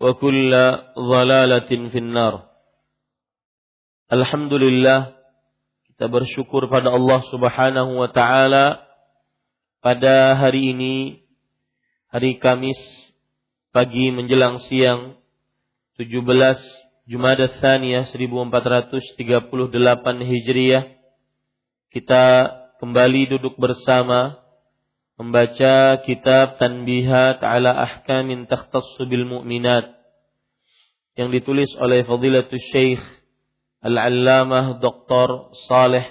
وكل ضلالة في النار Alhamdulillah kita bersyukur pada Allah Subhanahu wa taala pada hari ini hari Kamis pagi menjelang siang 17 Jumada Tsaniyah 1438 Hijriah kita kembali duduk bersama membaca kitab Tanbihat ala Ahkamin Takhtassu bil Mu'minat yang ditulis oleh Fadilatul Syekh Al-Allamah Dr. Saleh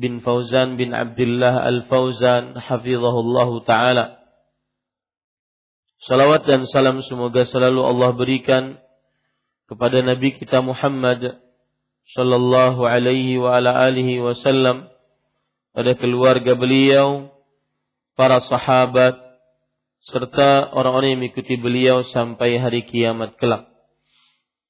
bin Fauzan bin Abdullah Al-Fauzan hafizahullahu taala. Salawat dan salam semoga selalu Allah berikan kepada Nabi kita Muhammad sallallahu alaihi wa ala alihi wasallam pada keluarga beliau para sahabat, serta orang-orang yang mengikuti beliau sampai hari kiamat kelak.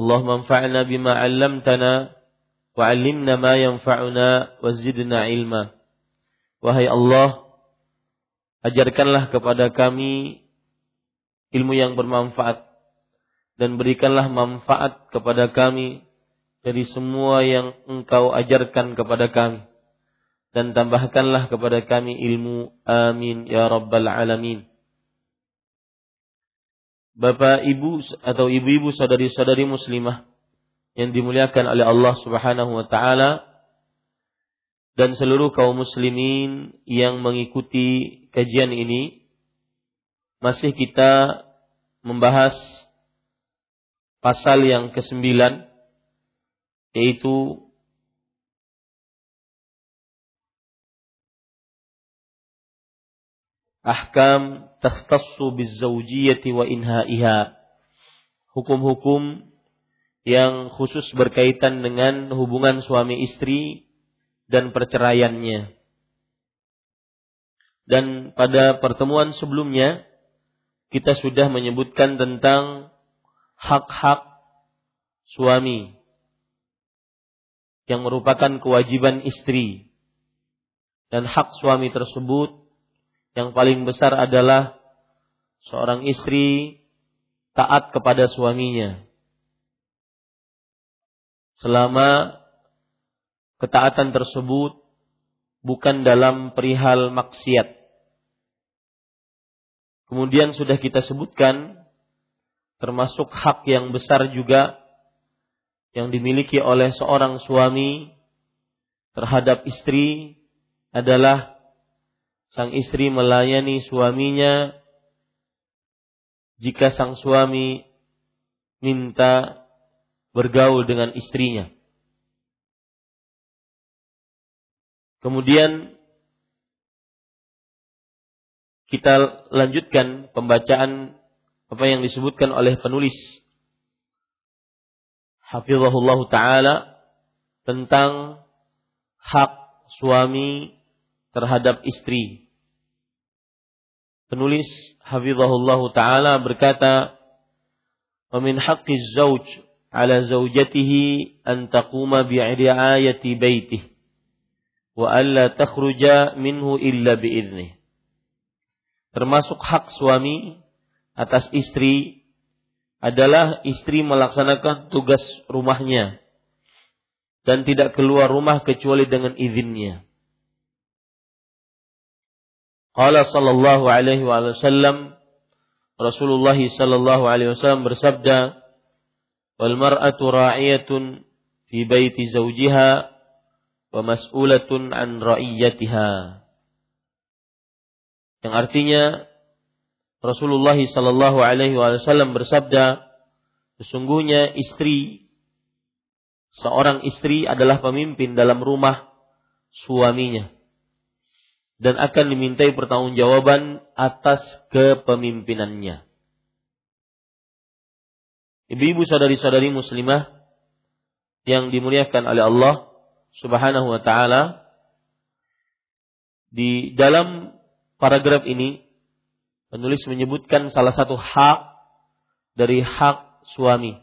Allah manfa'na bima 'allamtana wa 'allimna ma yanfa'una wa zidna ilma. Wahai Allah, ajarkanlah kepada kami ilmu yang bermanfaat dan berikanlah manfaat kepada kami dari semua yang Engkau ajarkan kepada kami dan tambahkanlah kepada kami ilmu. Amin ya rabbal alamin. Bapak, Ibu atau ibu-ibu saudari-saudari muslimah yang dimuliakan oleh Allah Subhanahu wa taala dan seluruh kaum muslimin yang mengikuti kajian ini masih kita membahas pasal yang kesembilan yaitu ahkam takhtassu bizzawjiyati wa inhaiha. Hukum-hukum yang khusus berkaitan dengan hubungan suami istri dan perceraiannya. Dan pada pertemuan sebelumnya kita sudah menyebutkan tentang hak-hak suami yang merupakan kewajiban istri. Dan hak suami tersebut yang paling besar adalah seorang istri taat kepada suaminya. Selama ketaatan tersebut bukan dalam perihal maksiat. Kemudian sudah kita sebutkan termasuk hak yang besar juga yang dimiliki oleh seorang suami terhadap istri adalah sang istri melayani suaminya jika sang suami minta bergaul dengan istrinya. Kemudian kita lanjutkan pembacaan apa yang disebutkan oleh penulis Hafizahullah taala tentang hak suami terhadap istri. Penulis Hafizahullah taala berkata, "Wa min haqqi zauj ala zaujatihi an taquma bi'riayati baitihi wa alla takhruja minhu illa bi'idnih. Termasuk hak suami atas istri adalah istri melaksanakan tugas rumahnya dan tidak keluar rumah kecuali dengan izinnya. Qala sallallahu alaihi wasallam Rasulullah sallallahu alaihi wasallam bersabda wal mar'atu ra'iyatun fi baiti zawjiha wa mas'ulatun an ra'iyatiha. Yang artinya Rasulullah sallallahu alaihi wasallam bersabda, sesungguhnya istri seorang istri adalah pemimpin dalam rumah suaminya dan akan dimintai pertanggungjawaban atas kepemimpinannya. Ibu-ibu saudari-saudari muslimah yang dimuliakan oleh Allah, Subhanahu wa taala di dalam paragraf ini penulis menyebutkan salah satu hak dari hak suami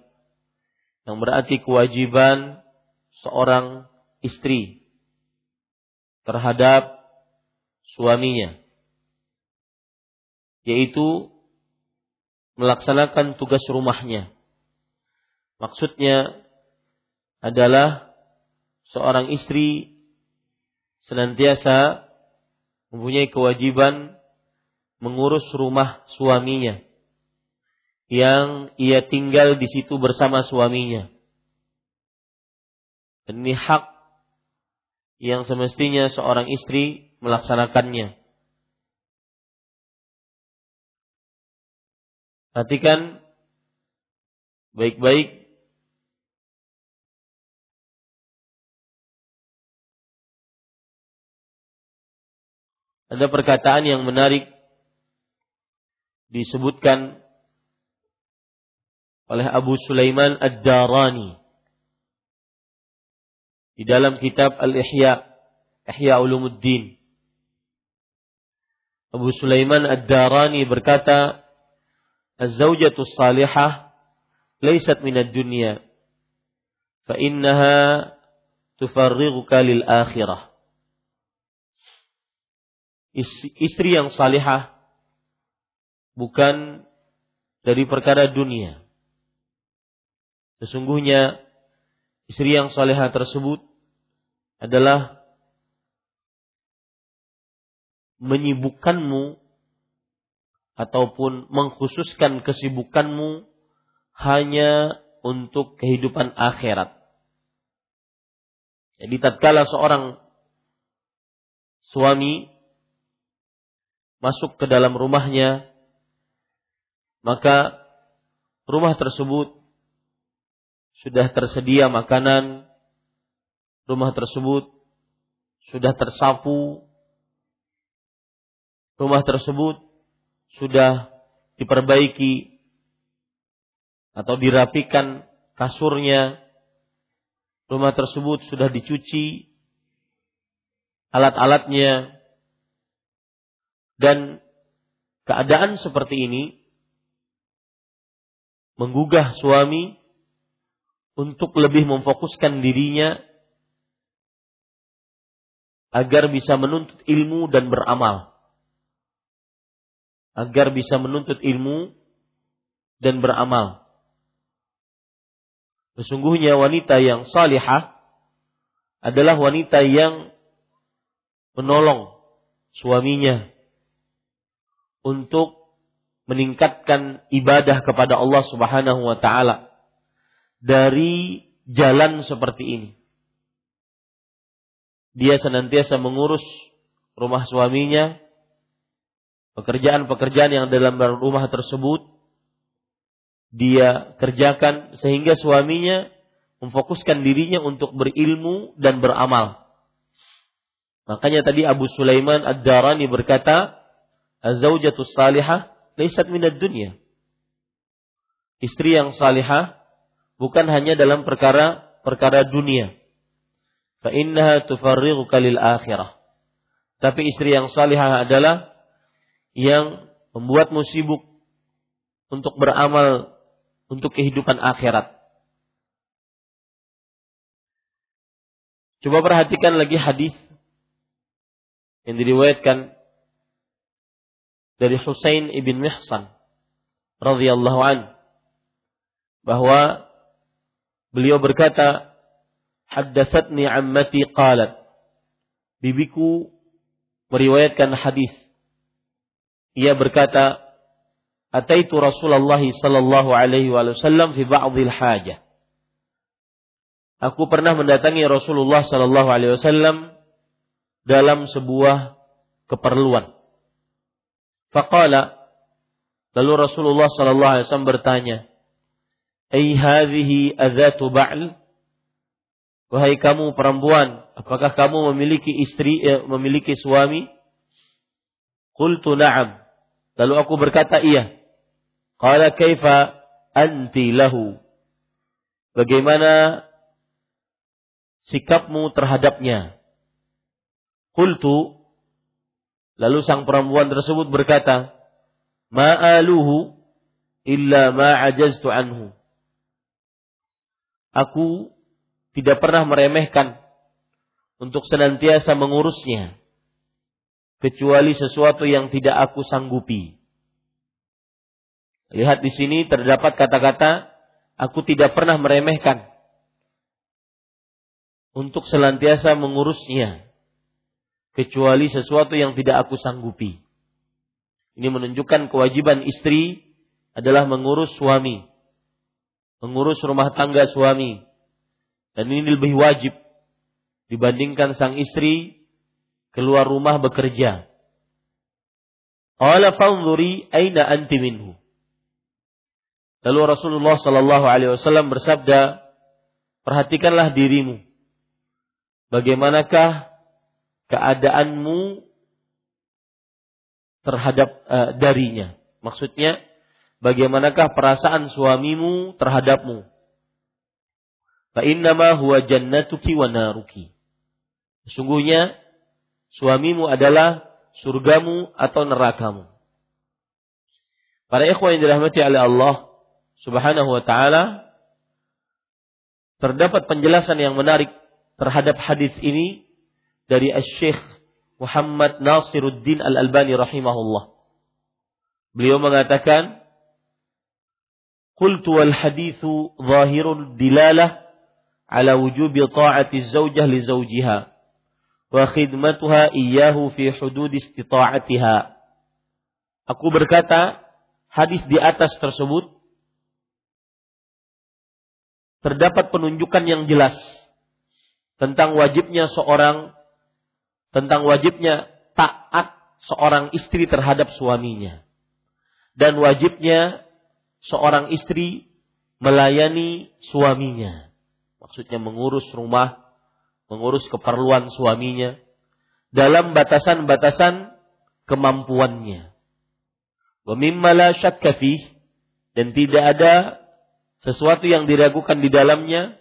yang berarti kewajiban seorang istri terhadap suaminya yaitu melaksanakan tugas rumahnya maksudnya adalah seorang istri senantiasa mempunyai kewajiban mengurus rumah suaminya yang ia tinggal di situ bersama suaminya. Ini hak yang semestinya seorang istri melaksanakannya. Perhatikan baik-baik Ada perkataan yang menarik disebutkan oleh Abu Sulaiman Ad-Darani di dalam kitab Al-Ihya Ihya Ulumuddin Abu Sulaiman Ad-Darani berkata Az-zawjatu salihah laysat minad dunya fa innaha tufarrighuka lil akhirah istri yang salihah bukan dari perkara dunia. Sesungguhnya istri yang salihah tersebut adalah menyibukkanmu ataupun mengkhususkan kesibukanmu hanya untuk kehidupan akhirat. Jadi tatkala seorang suami masuk ke dalam rumahnya, maka rumah tersebut sudah tersedia makanan, rumah tersebut sudah tersapu, rumah tersebut sudah diperbaiki atau dirapikan kasurnya, rumah tersebut sudah dicuci, alat-alatnya dan keadaan seperti ini menggugah suami untuk lebih memfokuskan dirinya agar bisa menuntut ilmu dan beramal. Agar bisa menuntut ilmu dan beramal. Sesungguhnya wanita yang salihah adalah wanita yang menolong suaminya untuk meningkatkan ibadah kepada Allah Subhanahu wa taala dari jalan seperti ini. Dia senantiasa mengurus rumah suaminya, pekerjaan-pekerjaan yang dalam rumah tersebut dia kerjakan sehingga suaminya memfokuskan dirinya untuk berilmu dan beramal. Makanya tadi Abu Sulaiman Ad-Darani berkata, "Az-zaujatus salihah laysat minad dunya." Istri yang salihah bukan hanya dalam perkara perkara dunia. Fa innaha tufarrighuka lil akhirah. Tapi istri yang salihah adalah yang membuatmu sibuk untuk beramal untuk kehidupan akhirat. Coba perhatikan lagi hadis yang diriwayatkan dari Husain ibn Mihsan radhiyallahu an bahwa beliau berkata haddatsatni ammati qalat bibiku meriwayatkan hadis ia berkata ataitu Rasulullah sallallahu alaihi wasallam fi ba'dil hajah Aku pernah mendatangi Rasulullah sallallahu alaihi wasallam dalam sebuah keperluan. Faqala lalu Rasulullah sallallahu alaihi wasallam bertanya, "Ai hadhihi adzatu ba'l?" Wahai kamu perempuan, apakah kamu memiliki istri eh, memiliki suami? Qultu na'am. Lalu aku berkata iya. Qala kaifa anti lahu? Bagaimana sikapmu terhadapnya? Qultu lalu sang perempuan tersebut berkata, "Ma'aluhu illa ma'ajaztu anhu." Aku tidak pernah meremehkan untuk senantiasa mengurusnya kecuali sesuatu yang tidak aku sanggupi. Lihat di sini terdapat kata-kata aku tidak pernah meremehkan untuk senantiasa mengurusnya kecuali sesuatu yang tidak aku sanggupi. Ini menunjukkan kewajiban istri adalah mengurus suami, mengurus rumah tangga suami. Dan ini lebih wajib dibandingkan sang istri keluar rumah bekerja. Qala fanzuri aina anti minhu. Lalu Rasulullah Shallallahu alaihi wasallam bersabda, "Perhatikanlah dirimu. Bagaimanakah keadaanmu terhadap uh, darinya. Maksudnya, bagaimanakah perasaan suamimu terhadapmu? Fa innama huwa jannatuki wa naruki. Sesungguhnya suamimu adalah surgamu atau nerakamu. Para ikhwan yang dirahmati oleh Allah Subhanahu wa taala terdapat penjelasan yang menarik terhadap hadis ini dari Syekh Muhammad Nasiruddin Al-Albani rahimahullah. Beliau mengatakan, "Qultu wal hadithu zahirul dilalah ala wujubi ta'ati zawjah li zawjiha wa khidmatuha iyyahu fi hudud istita'atiha." Aku berkata, hadis di atas tersebut terdapat penunjukan yang jelas tentang wajibnya seorang tentang wajibnya taat seorang istri terhadap suaminya dan wajibnya seorang istri melayani suaminya. Maksudnya mengurus rumah, mengurus keperluan suaminya dalam batasan-batasan kemampuannya. Wa dan tidak ada sesuatu yang diragukan di dalamnya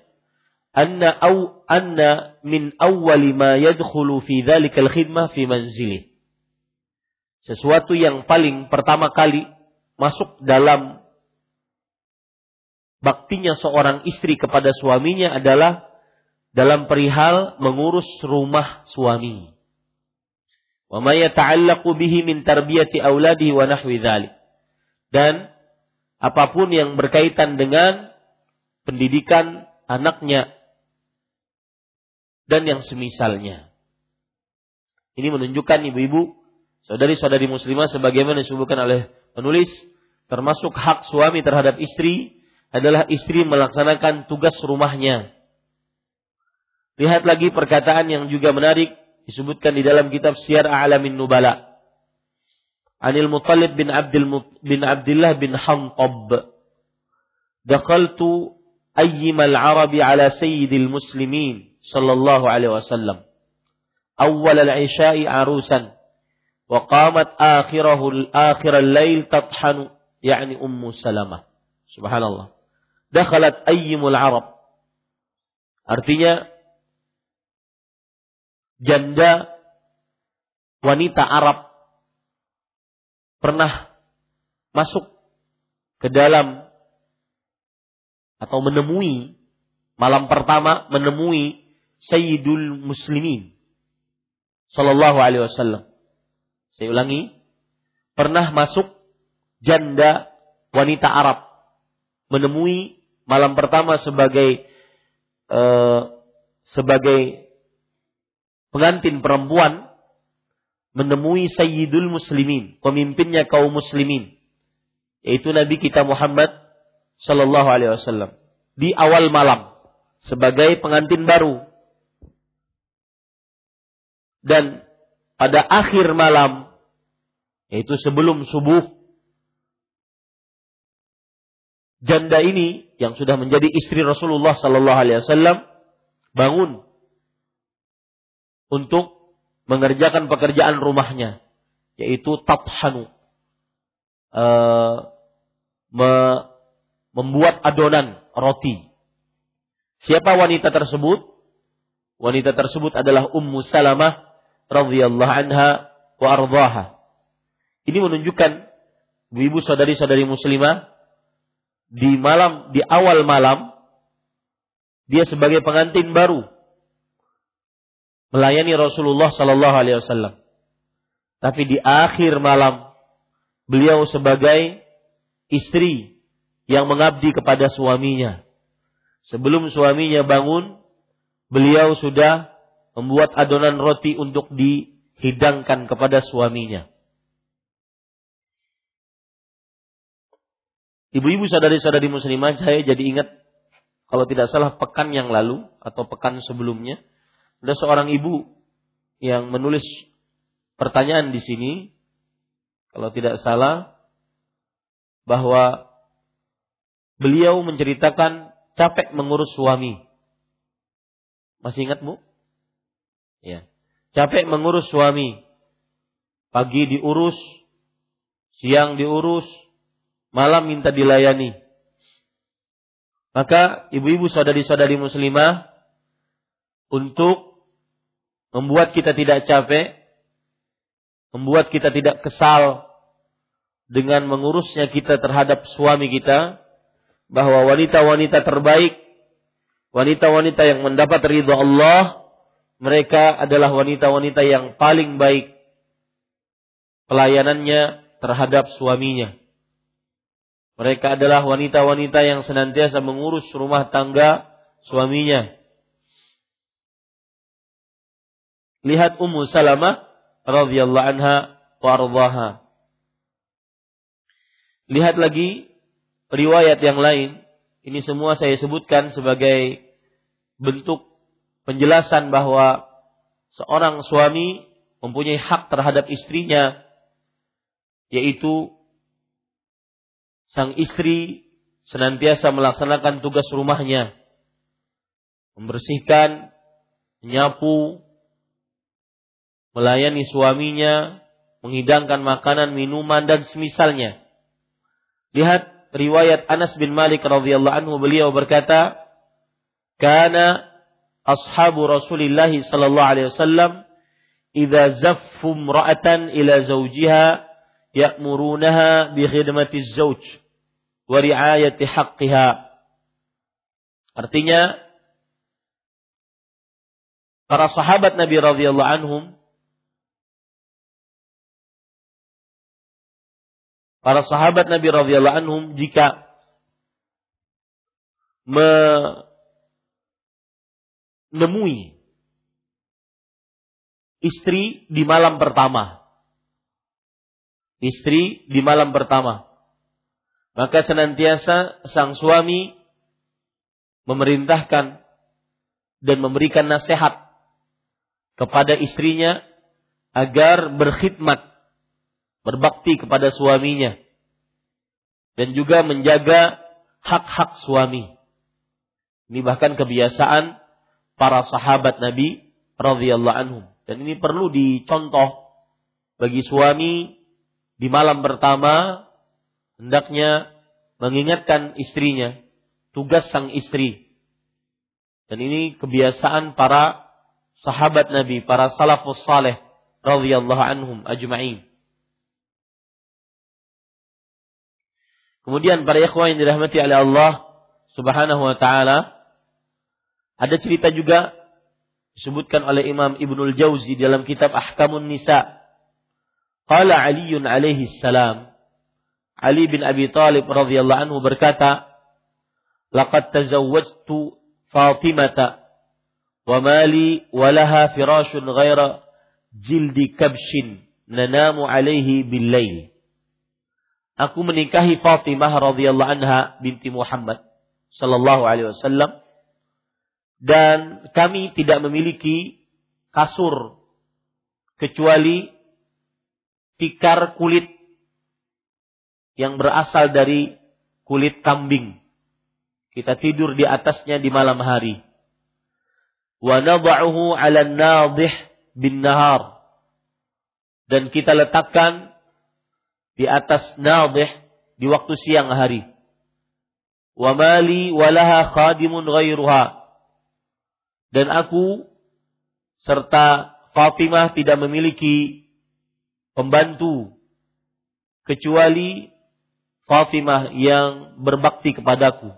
anna au anna min awwali ma yadkhulu fi dzalikal khidmah fi manzili. Sesuatu yang paling pertama kali masuk dalam baktinya seorang istri kepada suaminya adalah dalam perihal mengurus rumah suami. Wa ma yata'allaqu bihi min tarbiyati auladihi. Dan apa pun yang berkaitan dengan pendidikan anaknya dan yang semisalnya. Ini menunjukkan ibu-ibu, saudari-saudari muslimah sebagaimana disebutkan oleh penulis, termasuk hak suami terhadap istri adalah istri melaksanakan tugas rumahnya. Lihat lagi perkataan yang juga menarik disebutkan di dalam kitab Syiar A'lamin Nubala. Anil Muttalib bin Abdul bin Abdullah bin Hantab. Dakhaltu ayyimal Arabi ala sayyidil muslimin sallallahu alaihi wasallam. أول العشاء عروسا وقامت آخره آخر الليل تطحن يعني أم سلمة سبحان الله دخلت أيم العرب artinya janda wanita Arab pernah masuk ke dalam atau menemui malam pertama menemui Sayyidul Muslimin Sallallahu Alaihi Wasallam. Saya ulangi, pernah masuk janda wanita Arab menemui malam pertama sebagai uh, sebagai pengantin perempuan menemui Sayyidul Muslimin, pemimpinnya kaum muslimin, yaitu Nabi kita Muhammad Sallallahu Alaihi Wasallam di awal malam sebagai pengantin baru. Dan pada akhir malam yaitu sebelum subuh janda ini yang sudah menjadi istri Rasulullah sallallahu alaihi wasallam bangun untuk mengerjakan pekerjaan rumahnya yaitu tathanu e, me, membuat adonan roti. Siapa wanita tersebut? Wanita tersebut adalah Ummu Salamah radhiyallahu anha wa ardhaha. Ini menunjukkan ibu saudari-saudari muslimah di malam di awal malam dia sebagai pengantin baru melayani Rasulullah sallallahu alaihi wasallam. Tapi di akhir malam beliau sebagai istri yang mengabdi kepada suaminya. Sebelum suaminya bangun, beliau sudah membuat adonan roti untuk dihidangkan kepada suaminya. Ibu-ibu sadari-sadari muslimah, saya jadi ingat kalau tidak salah pekan yang lalu atau pekan sebelumnya ada seorang ibu yang menulis pertanyaan di sini kalau tidak salah bahwa beliau menceritakan capek mengurus suami. Masih ingat Bu? Ya. Capek mengurus suami. Pagi diurus, siang diurus, malam minta dilayani. Maka ibu-ibu saudari-saudari muslimah untuk membuat kita tidak capek, membuat kita tidak kesal dengan mengurusnya kita terhadap suami kita, bahwa wanita-wanita terbaik, wanita-wanita yang mendapat ridho Allah, mereka adalah wanita-wanita yang paling baik pelayanannya terhadap suaminya. Mereka adalah wanita-wanita yang senantiasa mengurus rumah tangga suaminya. Lihat Ummu Salamah radhiyallahu anha wa ardhaha. Lihat lagi riwayat yang lain. Ini semua saya sebutkan sebagai bentuk penjelasan bahwa seorang suami mempunyai hak terhadap istrinya yaitu sang istri senantiasa melaksanakan tugas rumahnya membersihkan menyapu melayani suaminya menghidangkan makanan minuman dan semisalnya lihat riwayat Anas bin Malik radhiyallahu anhu beliau berkata karena ashabu Rasulillah sallallahu alaihi wasallam idza zaffu imra'atan ila zawjiha ya'murunaha bi khidmati zawj wa ri'ayati haqqiha. Artinya para sahabat Nabi radhiyallahu anhum para sahabat Nabi radhiyallahu anhum jika me menemui istri di malam pertama. Istri di malam pertama. Maka senantiasa sang suami memerintahkan dan memberikan nasihat kepada istrinya agar berkhidmat, berbakti kepada suaminya dan juga menjaga hak-hak suami. Ini bahkan kebiasaan para sahabat Nabi radhiyallahu anhum. Dan ini perlu dicontoh bagi suami di malam pertama hendaknya mengingatkan istrinya tugas sang istri. Dan ini kebiasaan para sahabat Nabi, para salafus saleh radhiyallahu anhum ajma'in. Kemudian para ikhwan yang dirahmati oleh Allah Subhanahu wa taala ada cerita juga disebutkan oleh Imam Ibnul Jauzi dalam kitab Ahkamun Nisa. Qala Ali alaihi salam Ali bin Abi Talib radhiyallahu anhu berkata, "Laqad tazawwajtu Fatimata wa mali wa laha firashun ghaira jildi kabshin nanamu alaihi bil lail." Aku menikahi Fatimah radhiyallahu anha binti Muhammad sallallahu alaihi wasallam dan kami tidak memiliki kasur kecuali tikar kulit yang berasal dari kulit kambing. Kita tidur di atasnya di malam hari. Wa nadha'uhu 'ala nadih bin nahar. Dan kita letakkan di atas nadih di waktu siang hari. Wa mali walaha khadimun ghairuha. Dan aku serta Fatimah tidak memiliki pembantu kecuali Fatimah yang berbakti kepadaku.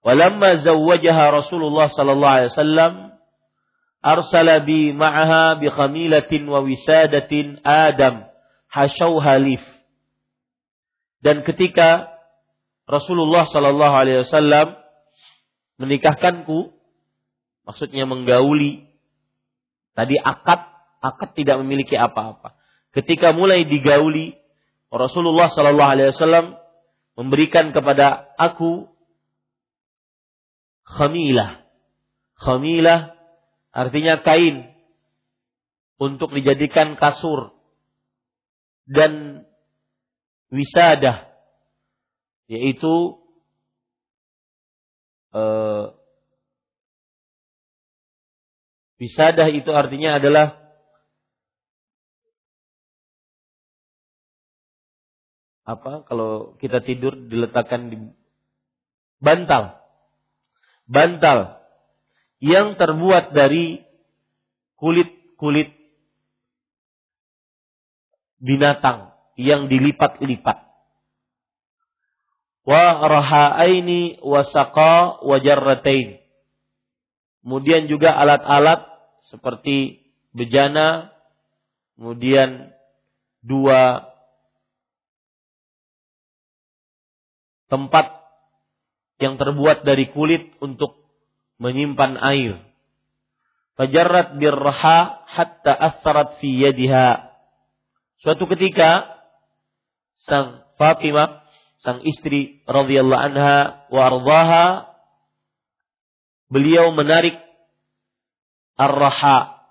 Walamma zawwajaha Rasulullah sallallahu alaihi wasallam arsala bi ma'aha bi khamilatin wa wisadatin Adam hasyau halif. Dan ketika Rasulullah Sallallahu Alaihi Wasallam menikahkanku, maksudnya menggauli, tadi akad, akad tidak memiliki apa-apa. Ketika mulai digauli, Rasulullah Sallallahu Alaihi Wasallam memberikan kepada aku khamilah. Khamilah artinya kain untuk dijadikan kasur dan wisadah yaitu uh, wisadah itu artinya adalah apa? Kalau kita tidur diletakkan di bantal. Bantal yang terbuat dari kulit-kulit binatang yang dilipat-lipat. Wa rahaaini wa saqa wa jarratain. Kemudian juga alat-alat seperti bejana, kemudian dua tempat yang terbuat dari kulit untuk menyimpan air. Fajarrat birraha hatta asarat fi yadiha. Suatu ketika sang Fatimah, sang istri radhiyallahu anha wa ardhaha beliau menarik ar-raha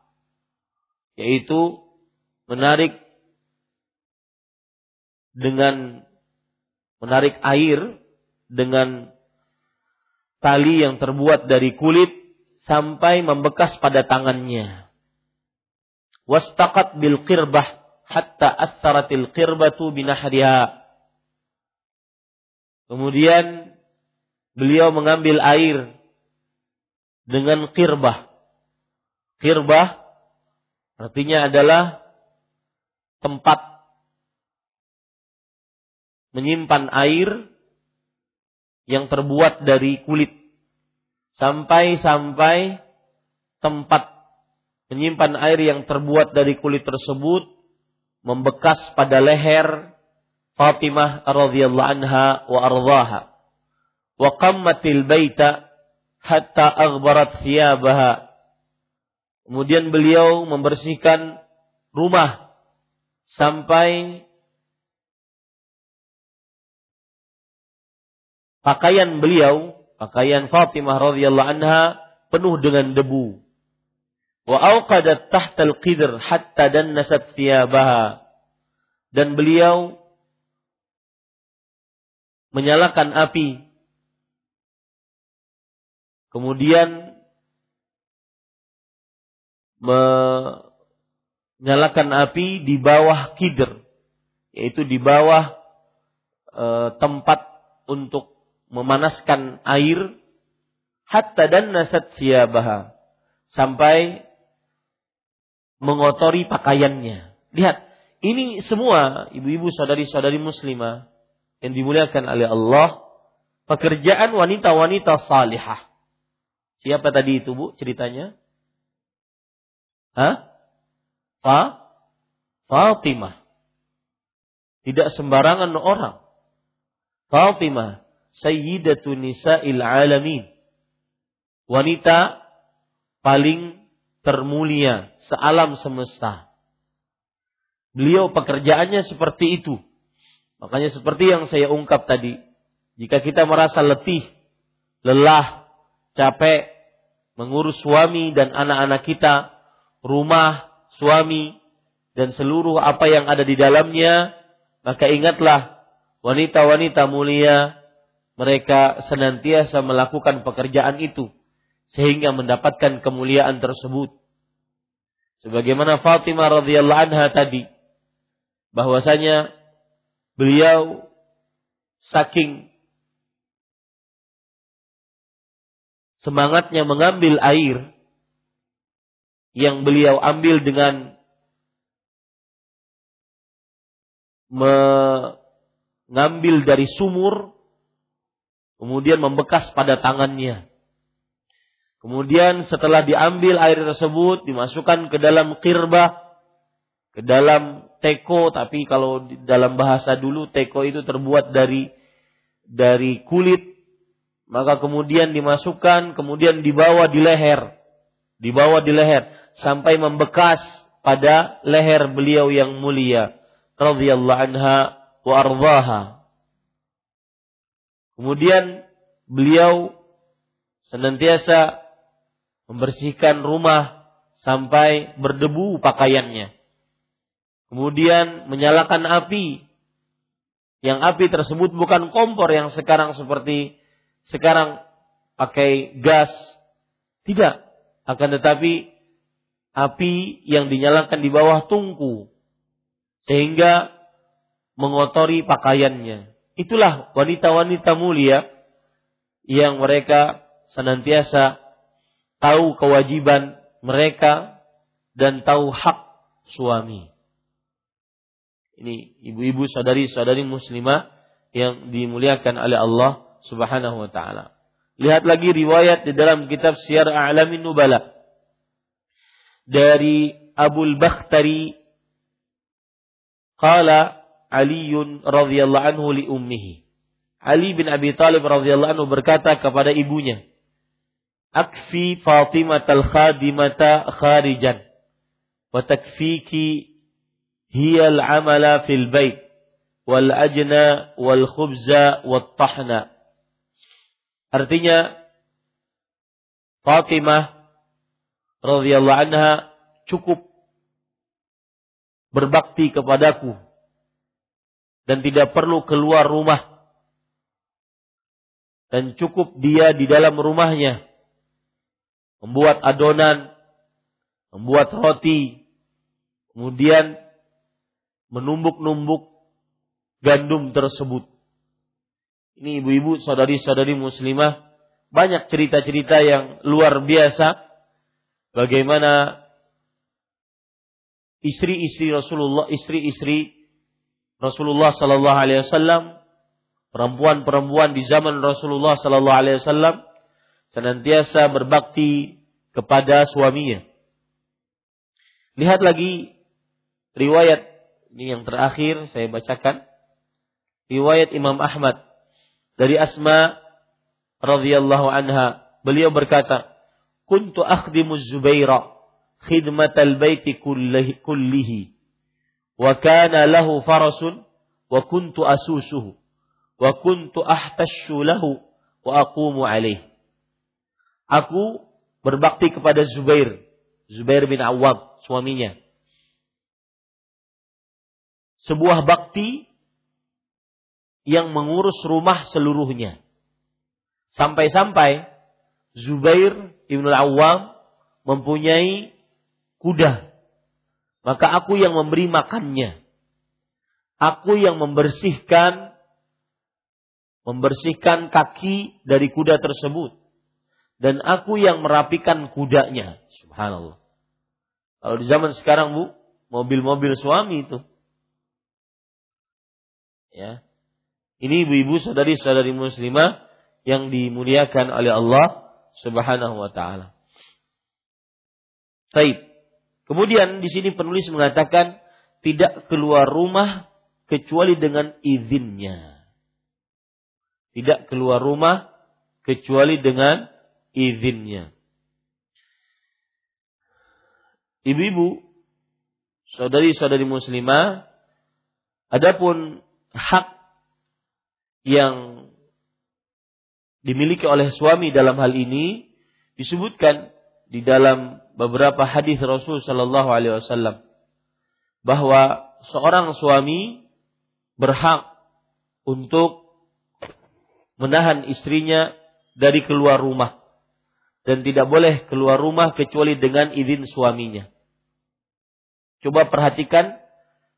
yaitu menarik dengan menarik air dengan tali yang terbuat dari kulit sampai membekas pada tangannya. Wastaqat bil qirbah hatta asaratil qirbatu binahriha. Kemudian beliau mengambil air dengan kirbah. Kirbah artinya adalah tempat menyimpan air yang terbuat dari kulit sampai-sampai tempat menyimpan air yang terbuat dari kulit tersebut membekas pada leher Fatimah radhiyallahu anha wa ardhaha. Wa qammatil baita hatta aghbarat thiyabaha. Kemudian beliau membersihkan rumah sampai pakaian beliau, pakaian Fatimah radhiyallahu anha penuh dengan debu. Wa auqadat tahtal qidr hatta thiyabaha. Dan beliau menyalakan api. Kemudian menyalakan api di bawah kidr, yaitu di bawah e, tempat untuk memanaskan air hatta dan nasat siabaha sampai mengotori pakaiannya. Lihat, ini semua ibu-ibu saudari-saudari muslimah yang dimuliakan oleh Allah, pekerjaan wanita-wanita salihah. Siapa tadi itu Bu ceritanya? Hah? Fa? Fatimah. Tidak sembarangan orang. Fatimah sayyidatu nisa'il alamin. Wanita paling termulia sealam semesta. Beliau pekerjaannya seperti itu. Makanya seperti yang saya ungkap tadi, jika kita merasa letih, lelah, capek mengurus suami dan anak-anak kita, rumah, suami, dan seluruh apa yang ada di dalamnya, maka ingatlah wanita-wanita mulia mereka senantiasa melakukan pekerjaan itu sehingga mendapatkan kemuliaan tersebut. Sebagaimana Fatimah radhiyallahu anha tadi bahwasanya beliau saking semangatnya mengambil air yang beliau ambil dengan mengambil dari sumur kemudian membekas pada tangannya. Kemudian setelah diambil air tersebut dimasukkan ke dalam kirbah, ke dalam teko, tapi kalau dalam bahasa dulu teko itu terbuat dari dari kulit, maka kemudian dimasukkan, kemudian dibawa di leher, dibawa di leher sampai membekas pada leher beliau yang mulia. Radhiyallahu anha wa ardhaha. Kemudian beliau senantiasa membersihkan rumah sampai berdebu pakaiannya. Kemudian menyalakan api. Yang api tersebut bukan kompor yang sekarang seperti sekarang pakai gas. Tidak. Akan tetapi api yang dinyalakan di bawah tungku. Sehingga mengotori pakaiannya. Itulah wanita-wanita mulia yang mereka senantiasa tahu kewajiban mereka dan tahu hak suami. Ini ibu-ibu sadari-sadari muslimah yang dimuliakan oleh Allah Subhanahu wa taala. Lihat lagi riwayat di dalam kitab Syiar A'lamin Nubala dari Abu Bakhtari qala Ali radhiyallahu anhu li ummihi. Ali bin Abi Talib radhiyallahu anhu berkata kepada ibunya, "Akfi Fatimah al-khadimata kharijan wa takfiki hiya al-amala fil bait wal ajna wal khubza wat tahna." Artinya Fatimah radhiyallahu anha cukup berbakti kepadaku dan tidak perlu keluar rumah. Dan cukup dia di dalam rumahnya membuat adonan, membuat roti, kemudian menumbuk-numbuk gandum tersebut. Ini ibu-ibu, saudari-saudari muslimah, banyak cerita-cerita yang luar biasa bagaimana istri-istri Rasulullah, istri-istri Rasulullah Sallallahu Alaihi Wasallam, perempuan-perempuan di zaman Rasulullah Sallallahu Alaihi Wasallam senantiasa berbakti kepada suaminya. Lihat lagi riwayat ini yang terakhir saya bacakan. Riwayat Imam Ahmad dari Asma radhiyallahu anha. Beliau berkata, "Kuntu akhdimu Zubaira khidmatal baiti kullihi wa kana lahu farasun wa kuntu asusuhu wa kuntu ahtashu lahu wa aqumu alaih. Aku berbakti kepada Zubair, Zubair bin Awam, suaminya. Sebuah bakti yang mengurus rumah seluruhnya. Sampai-sampai Zubair ibn Awam mempunyai kuda. Maka aku yang memberi makannya. Aku yang membersihkan membersihkan kaki dari kuda tersebut. Dan aku yang merapikan kudanya. Subhanallah. Kalau di zaman sekarang bu, mobil-mobil suami itu. Ya. Ini ibu-ibu saudari-saudari muslimah yang dimuliakan oleh Allah Subhanahu wa taala. Baik. Kemudian di sini penulis mengatakan tidak keluar rumah kecuali dengan izinnya. Tidak keluar rumah kecuali dengan izinnya. Ibu-ibu, saudari-saudari muslimah, adapun hak yang dimiliki oleh suami dalam hal ini disebutkan di dalam beberapa hadis Rasul Shallallahu Alaihi Wasallam bahwa seorang suami berhak untuk menahan istrinya dari keluar rumah dan tidak boleh keluar rumah kecuali dengan izin suaminya. Coba perhatikan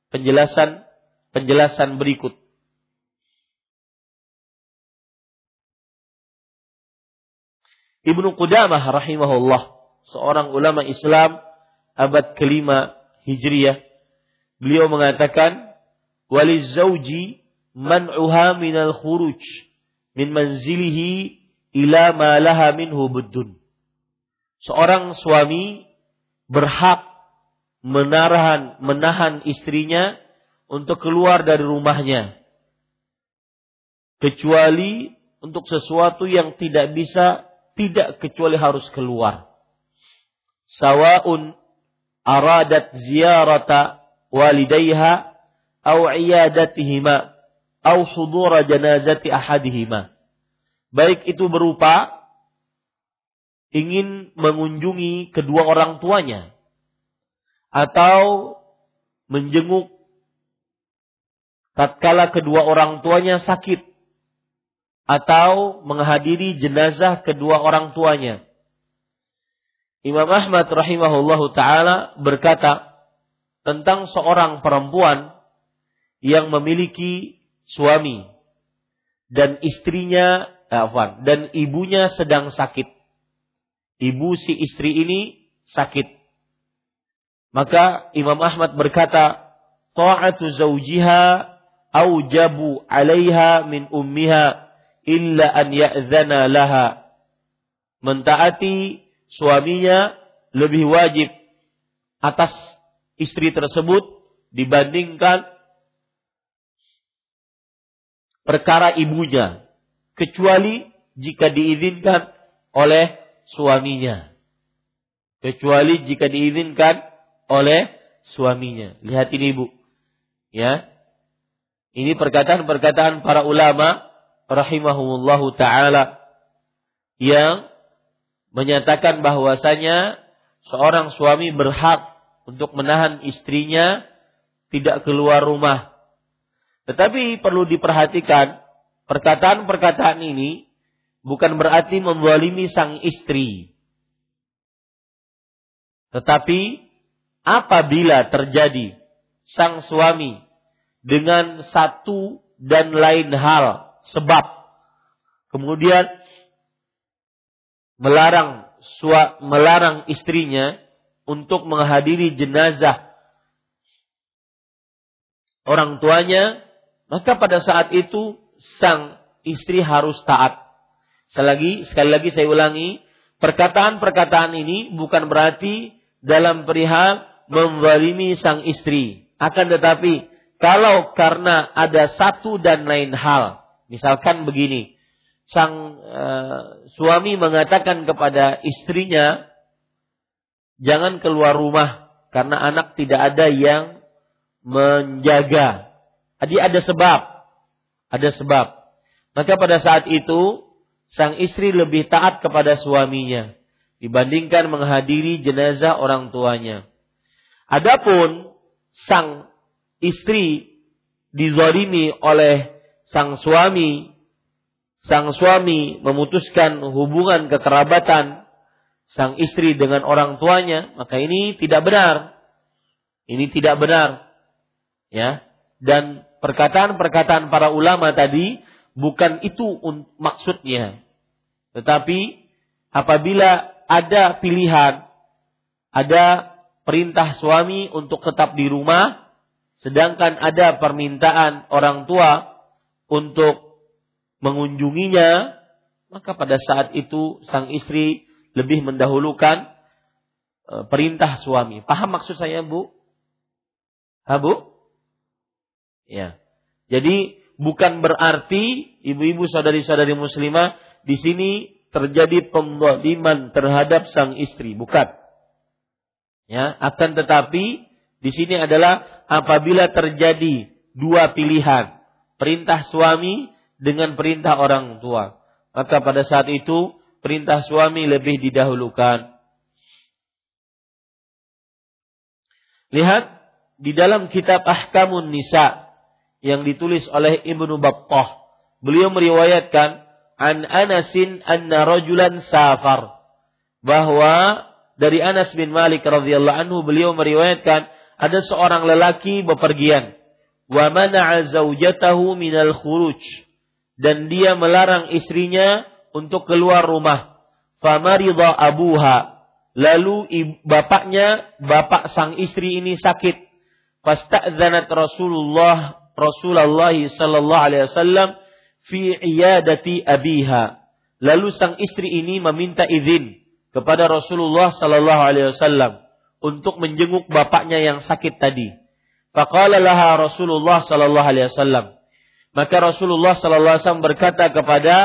penjelasan penjelasan berikut. Ibnu Qudamah rahimahullah seorang ulama Islam abad kelima Hijriyah. Beliau mengatakan, "Walizauji man'uha minal khuruj min manzilihi ila ma laha minhu buddun." Seorang suami berhak menahan menahan istrinya untuk keluar dari rumahnya kecuali untuk sesuatu yang tidak bisa tidak kecuali harus keluar sawa'un aradat ziyarata walidayha au iyadatihima au hudura janazati ahadihima. Baik itu berupa ingin mengunjungi kedua orang tuanya. Atau menjenguk tatkala kedua orang tuanya sakit. Atau menghadiri jenazah kedua orang tuanya. Imam Ahmad rahimahullahu taala berkata tentang seorang perempuan yang memiliki suami dan istrinya afwan dan ibunya sedang sakit. Ibu si istri ini sakit. Maka Imam Ahmad berkata, "Ta'atu zawjiha aujabu 'alaiha min ummiha illa an ya'zana laha." Mentaati suaminya lebih wajib atas istri tersebut dibandingkan perkara ibunya kecuali jika diizinkan oleh suaminya. Kecuali jika diizinkan oleh suaminya. Lihat ini ibu ya. Ini perkataan-perkataan para ulama rahimahumullahu taala yang menyatakan bahwasanya seorang suami berhak untuk menahan istrinya tidak keluar rumah. Tetapi perlu diperhatikan perkataan-perkataan ini bukan berarti membalimi sang istri. Tetapi apabila terjadi sang suami dengan satu dan lain hal sebab kemudian melarang sua, melarang istrinya untuk menghadiri jenazah orang tuanya, maka pada saat itu sang istri harus taat. Selagi sekali lagi saya ulangi, perkataan-perkataan ini bukan berarti dalam perihal membalimi sang istri. Akan tetapi kalau karena ada satu dan lain hal, misalkan begini, sang uh, suami mengatakan kepada istrinya, jangan keluar rumah karena anak tidak ada yang menjaga. Jadi ada sebab. Ada sebab. Maka pada saat itu sang istri lebih taat kepada suaminya dibandingkan menghadiri jenazah orang tuanya. Adapun sang istri dizalimi oleh sang suami, sang suami memutuskan hubungan kekerabatan sang istri dengan orang tuanya, maka ini tidak benar. Ini tidak benar. Ya. Dan perkataan-perkataan para ulama tadi bukan itu maksudnya. Tetapi apabila ada pilihan, ada perintah suami untuk tetap di rumah, sedangkan ada permintaan orang tua untuk mengunjunginya, maka pada saat itu sang istri lebih mendahulukan e, perintah suami. Paham maksud saya, Bu? Ha, Bu? Ya. Jadi bukan berarti ibu-ibu saudari-saudari muslimah di sini terjadi pembaliman terhadap sang istri, bukan. Ya, akan tetapi di sini adalah apabila terjadi dua pilihan, perintah suami dengan perintah orang tua. Maka pada saat itu perintah suami lebih didahulukan. Lihat di dalam kitab Ahkamun Nisa yang ditulis oleh Ibnu Battah. Beliau meriwayatkan an Anasin anna rajulan safar. Bahwa dari Anas bin Malik radhiyallahu anhu beliau meriwayatkan ada seorang lelaki bepergian. Wa mana'a zaujatahu minal khuruj. Dan dia melarang istrinya untuk keluar rumah. Famarida abuha. Lalu bapaknya bapak sang istri ini sakit. Fasta'dzanat Rasulullah Rasulullah sallallahu alaihi wasallam fi iyadati abiha lalu sang istri ini meminta izin kepada Rasulullah sallallahu alaihi wasallam untuk menjenguk bapaknya yang sakit tadi. Faqala laha Rasulullah sallallahu alaihi wasallam. Maka Rasulullah sallallahu alaihi wasallam berkata kepada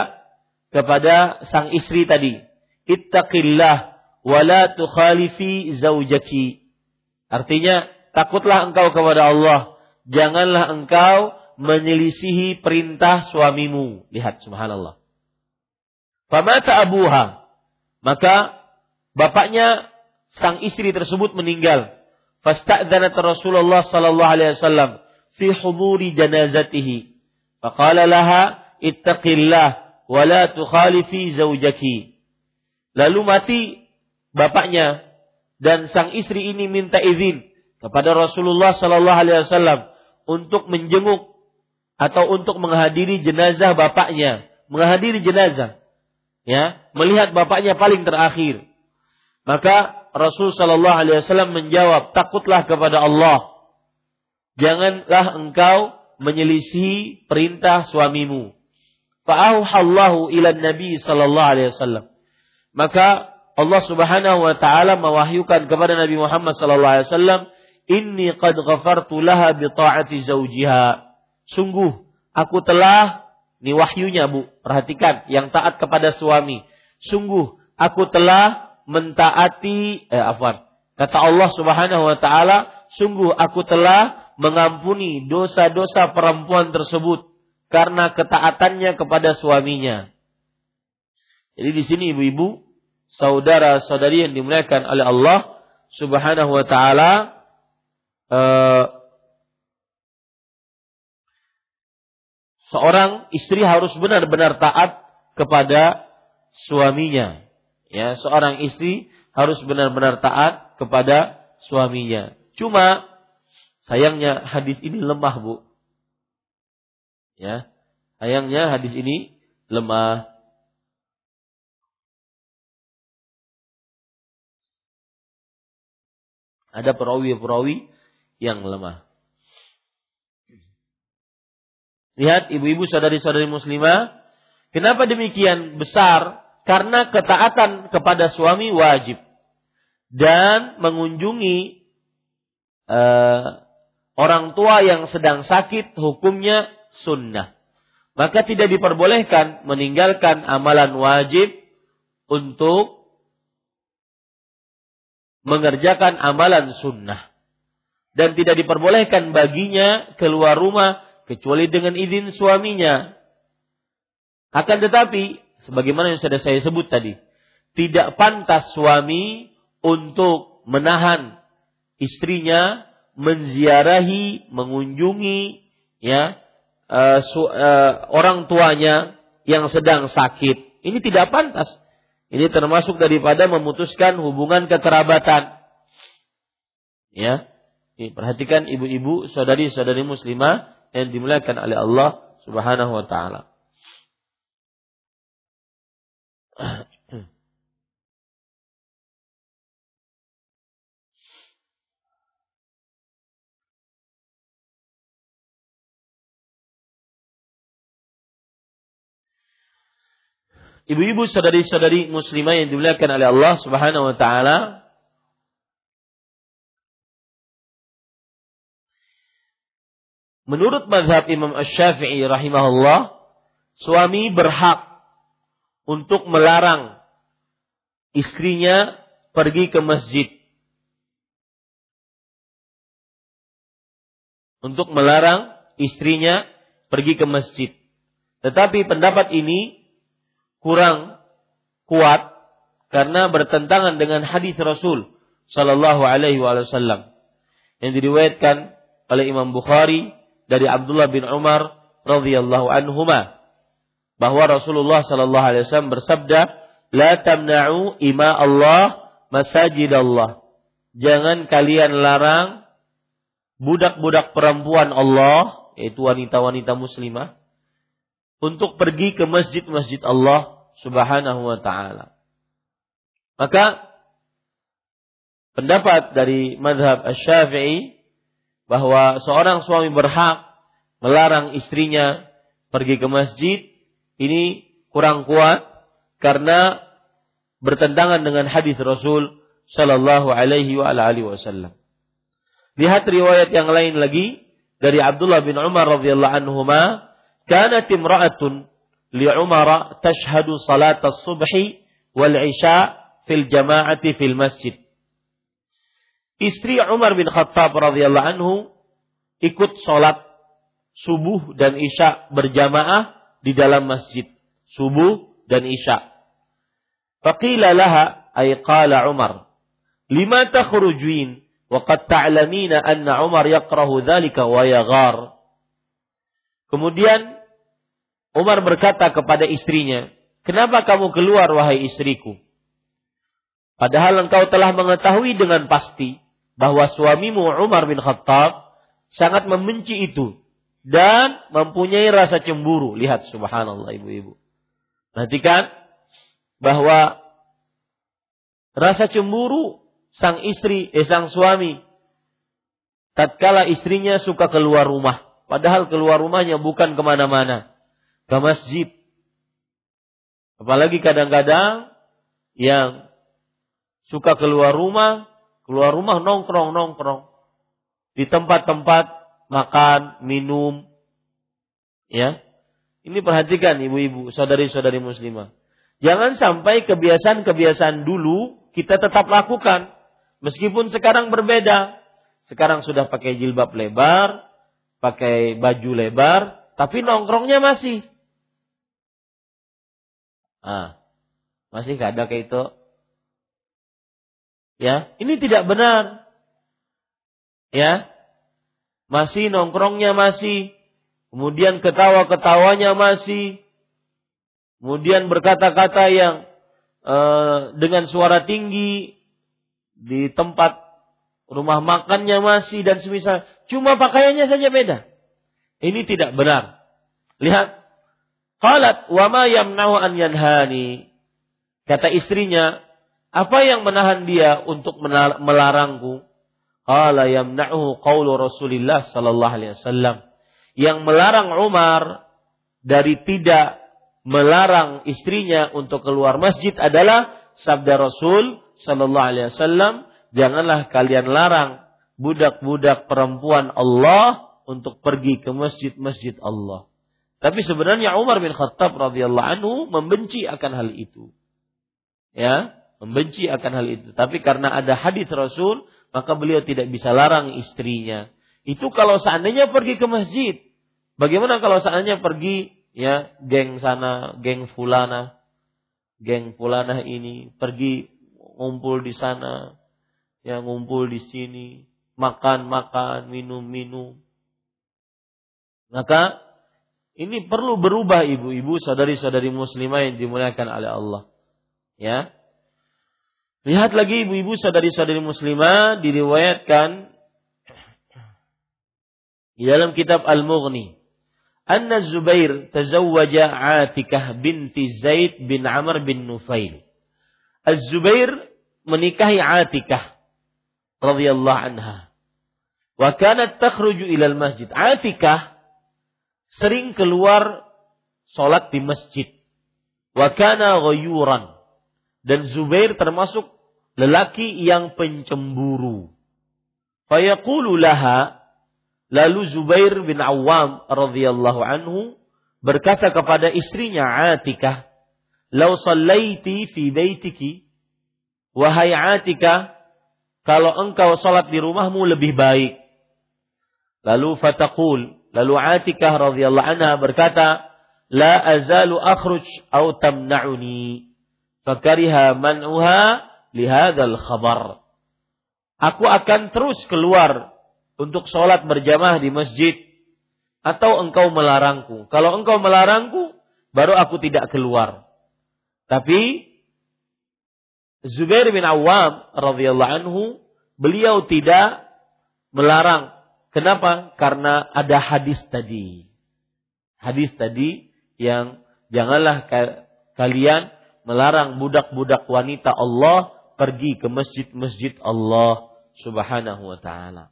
kepada sang istri tadi, "Ittaqillah wa la tukhalifi zaujaki." Artinya, takutlah engkau kepada Allah, janganlah engkau menyelisihi perintah suamimu. Lihat subhanallah. Famata abuha. Maka bapaknya sang istri tersebut meninggal. Fasta'dzanat Rasulullah sallallahu alaihi wasallam fi huduri janazatihi. Faqala laha ittaqillah wa la tukhalifi zaujaki. Lalu mati bapaknya dan sang istri ini minta izin kepada Rasulullah sallallahu alaihi wasallam untuk menjenguk atau untuk menghadiri jenazah bapaknya, menghadiri jenazah. Ya, melihat bapaknya paling terakhir. Maka Rasul Shallallahu Alaihi Wasallam menjawab, takutlah kepada Allah. Janganlah engkau menyelisih perintah suamimu. Fa'auhallahu ila Nabi Sallallahu Alaihi Wasallam. Maka Allah Subhanahu Wa Taala mewahyukan kepada Nabi Muhammad Sallallahu Alaihi Wasallam, Inni qad ghafartu laha bi ta'ati zawjiha. Sungguh aku telah ini wahyunya Bu, perhatikan yang taat kepada suami. Sungguh aku telah mentaati eh afwan. Kata Allah Subhanahu wa taala, sungguh aku telah mengampuni dosa-dosa perempuan tersebut karena ketaatannya kepada suaminya. Jadi di sini ibu-ibu, saudara-saudari yang dimuliakan oleh Allah Subhanahu wa taala eh, seorang istri harus benar-benar taat kepada suaminya. Ya, seorang istri harus benar-benar taat kepada suaminya. Cuma sayangnya hadis ini lemah, Bu. Ya. Sayangnya hadis ini lemah. Ada perawi-perawi yang lemah. Lihat ibu-ibu saudari-saudari muslimah, kenapa demikian besar karena ketaatan kepada suami wajib dan mengunjungi uh, orang tua yang sedang sakit hukumnya sunnah. Maka tidak diperbolehkan meninggalkan amalan wajib untuk mengerjakan amalan sunnah dan tidak diperbolehkan baginya keluar rumah kecuali dengan izin suaminya. Akan tetapi, sebagaimana yang sudah saya sebut tadi, tidak pantas suami untuk menahan istrinya menziarahi, mengunjungi ya uh, su, uh, orang tuanya yang sedang sakit. Ini tidak pantas. Ini termasuk daripada memutuskan hubungan kekerabatan. Ya, perhatikan ibu-ibu, saudari-saudari muslimah yang dimuliakan oleh Allah Subhanahu wa taala. Ibu-ibu saudari-saudari muslimah yang dimuliakan oleh Allah Subhanahu wa taala, Menurut mazhab Imam Ash-Syafi'i rahimahullah, suami berhak untuk melarang istrinya pergi ke masjid. Untuk melarang istrinya pergi ke masjid. Tetapi pendapat ini kurang kuat karena bertentangan dengan hadis Rasul Shallallahu Alaihi Wasallam yang diriwayatkan oleh Imam Bukhari dari Abdullah bin Umar radhiyallahu anhuma bahwa Rasulullah sallallahu alaihi wasallam bersabda, "La tamna'u ima Allah masajid Allah." Jangan kalian larang budak-budak perempuan Allah, yaitu wanita-wanita muslimah, untuk pergi ke masjid-masjid Allah Subhanahu wa taala. Maka pendapat dari madhab Asy-Syafi'i bahwa seorang suami berhak melarang istrinya pergi ke masjid ini kurang kuat karena bertentangan dengan hadis Rasul Shallallahu Alaihi Wasallam. Lihat riwayat yang lain lagi dari Abdullah bin Umar radhiyallahu anhu ma, kanat imra'atun li Umar tashhadu salat as-subhi wal isya fil jama'ati fil masjid istri Umar bin Khattab radhiyallahu anhu ikut sholat subuh dan isya berjamaah di dalam masjid subuh dan isya. Faqila laha ay Umar lima takhrujin wa qad ta'lamina anna Umar yakrahu dhalika wa yaghar. Kemudian Umar berkata kepada istrinya, "Kenapa kamu keluar wahai istriku?" Padahal engkau telah mengetahui dengan pasti bahwa suamimu Umar bin Khattab sangat membenci itu dan mempunyai rasa cemburu. Lihat subhanallah ibu-ibu. Perhatikan bahwa rasa cemburu sang istri, eh sang suami tatkala istrinya suka keluar rumah. Padahal keluar rumahnya bukan ke mana-mana. Ke masjid. Apalagi kadang-kadang yang suka keluar rumah Keluar rumah nongkrong-nongkrong. Di tempat-tempat makan, minum. Ya. Ini perhatikan ibu-ibu, saudari-saudari muslimah. Jangan sampai kebiasaan-kebiasaan dulu kita tetap lakukan. Meskipun sekarang berbeda. Sekarang sudah pakai jilbab lebar, pakai baju lebar, tapi nongkrongnya masih. Ah, masih gak ada kayak itu? Ya, ini tidak benar. Ya. Masih nongkrongnya masih. Kemudian ketawa-ketawanya masih. Kemudian berkata-kata yang uh, dengan suara tinggi di tempat rumah makannya masih dan semisal cuma pakaiannya saja beda. Ini tidak benar. Lihat. Qalat wa ma yamna'u an yanhani. Kata istrinya, apa yang menahan dia untuk melarangku? Qala yamna'uhu qawlu Rasulillah sallallahu alaihi wasallam. Yang melarang Umar dari tidak melarang istrinya untuk keluar masjid adalah sabda Rasul sallallahu alaihi wasallam, janganlah kalian larang budak-budak perempuan Allah untuk pergi ke masjid-masjid Allah. Tapi sebenarnya Umar bin Khattab radhiyallahu anhu membenci akan hal itu. Ya, membenci akan hal itu. Tapi karena ada hadis Rasul, maka beliau tidak bisa larang istrinya. Itu kalau seandainya pergi ke masjid. Bagaimana kalau seandainya pergi ya geng sana, geng fulana, geng fulana ini pergi ngumpul di sana, ya ngumpul di sini, makan-makan, minum-minum. Maka ini perlu berubah ibu-ibu, saudari-saudari muslimah yang dimuliakan oleh Allah. Ya, Lihat lagi ibu-ibu saudari-saudari muslimah diriwayatkan di dalam kitab Al-Mughni. Anna Zubair tazawwaja Atikah binti Zaid bin Amr bin Nufail. Az-Zubair menikahi Atikah radhiyallahu anha. Wa kanat takhruju ila al-masjid. Atikah sering keluar salat di masjid. Wa kana ghayuran dan Zubair termasuk lelaki yang pencemburu. Fayaqulu laha lalu Zubair bin Awam radhiyallahu anhu berkata kepada istrinya Atikah, "Lau sallaiti fi baitiki wahai Atikah, kalau engkau salat di rumahmu lebih baik." Lalu fataqul, lalu Atikah radhiyallahu anha berkata, "La azalu akhruj au tamna'uni." Fakariha man'uha lihadal khabar. Aku akan terus keluar untuk sholat berjamaah di masjid. Atau engkau melarangku. Kalau engkau melarangku, baru aku tidak keluar. Tapi Zubair bin Awam radhiyallahu anhu beliau tidak melarang. Kenapa? Karena ada hadis tadi. Hadis tadi yang janganlah kalian melarang budak-budak wanita Allah pergi ke masjid-masjid Allah Subhanahu wa taala.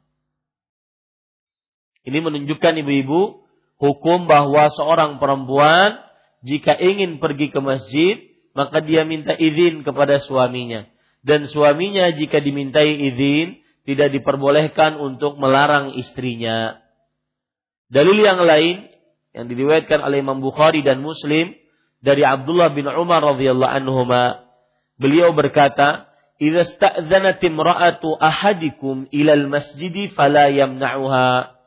Ini menunjukkan ibu-ibu hukum bahwa seorang perempuan jika ingin pergi ke masjid maka dia minta izin kepada suaminya dan suaminya jika dimintai izin tidak diperbolehkan untuk melarang istrinya. Dalil yang lain yang diriwayatkan oleh Imam Bukhari dan Muslim dari Abdullah bin Umar radhiyallahu anhuma beliau berkata idza sta'dzanat imra'atu ahadikum ila al-masjid fala yamna'uha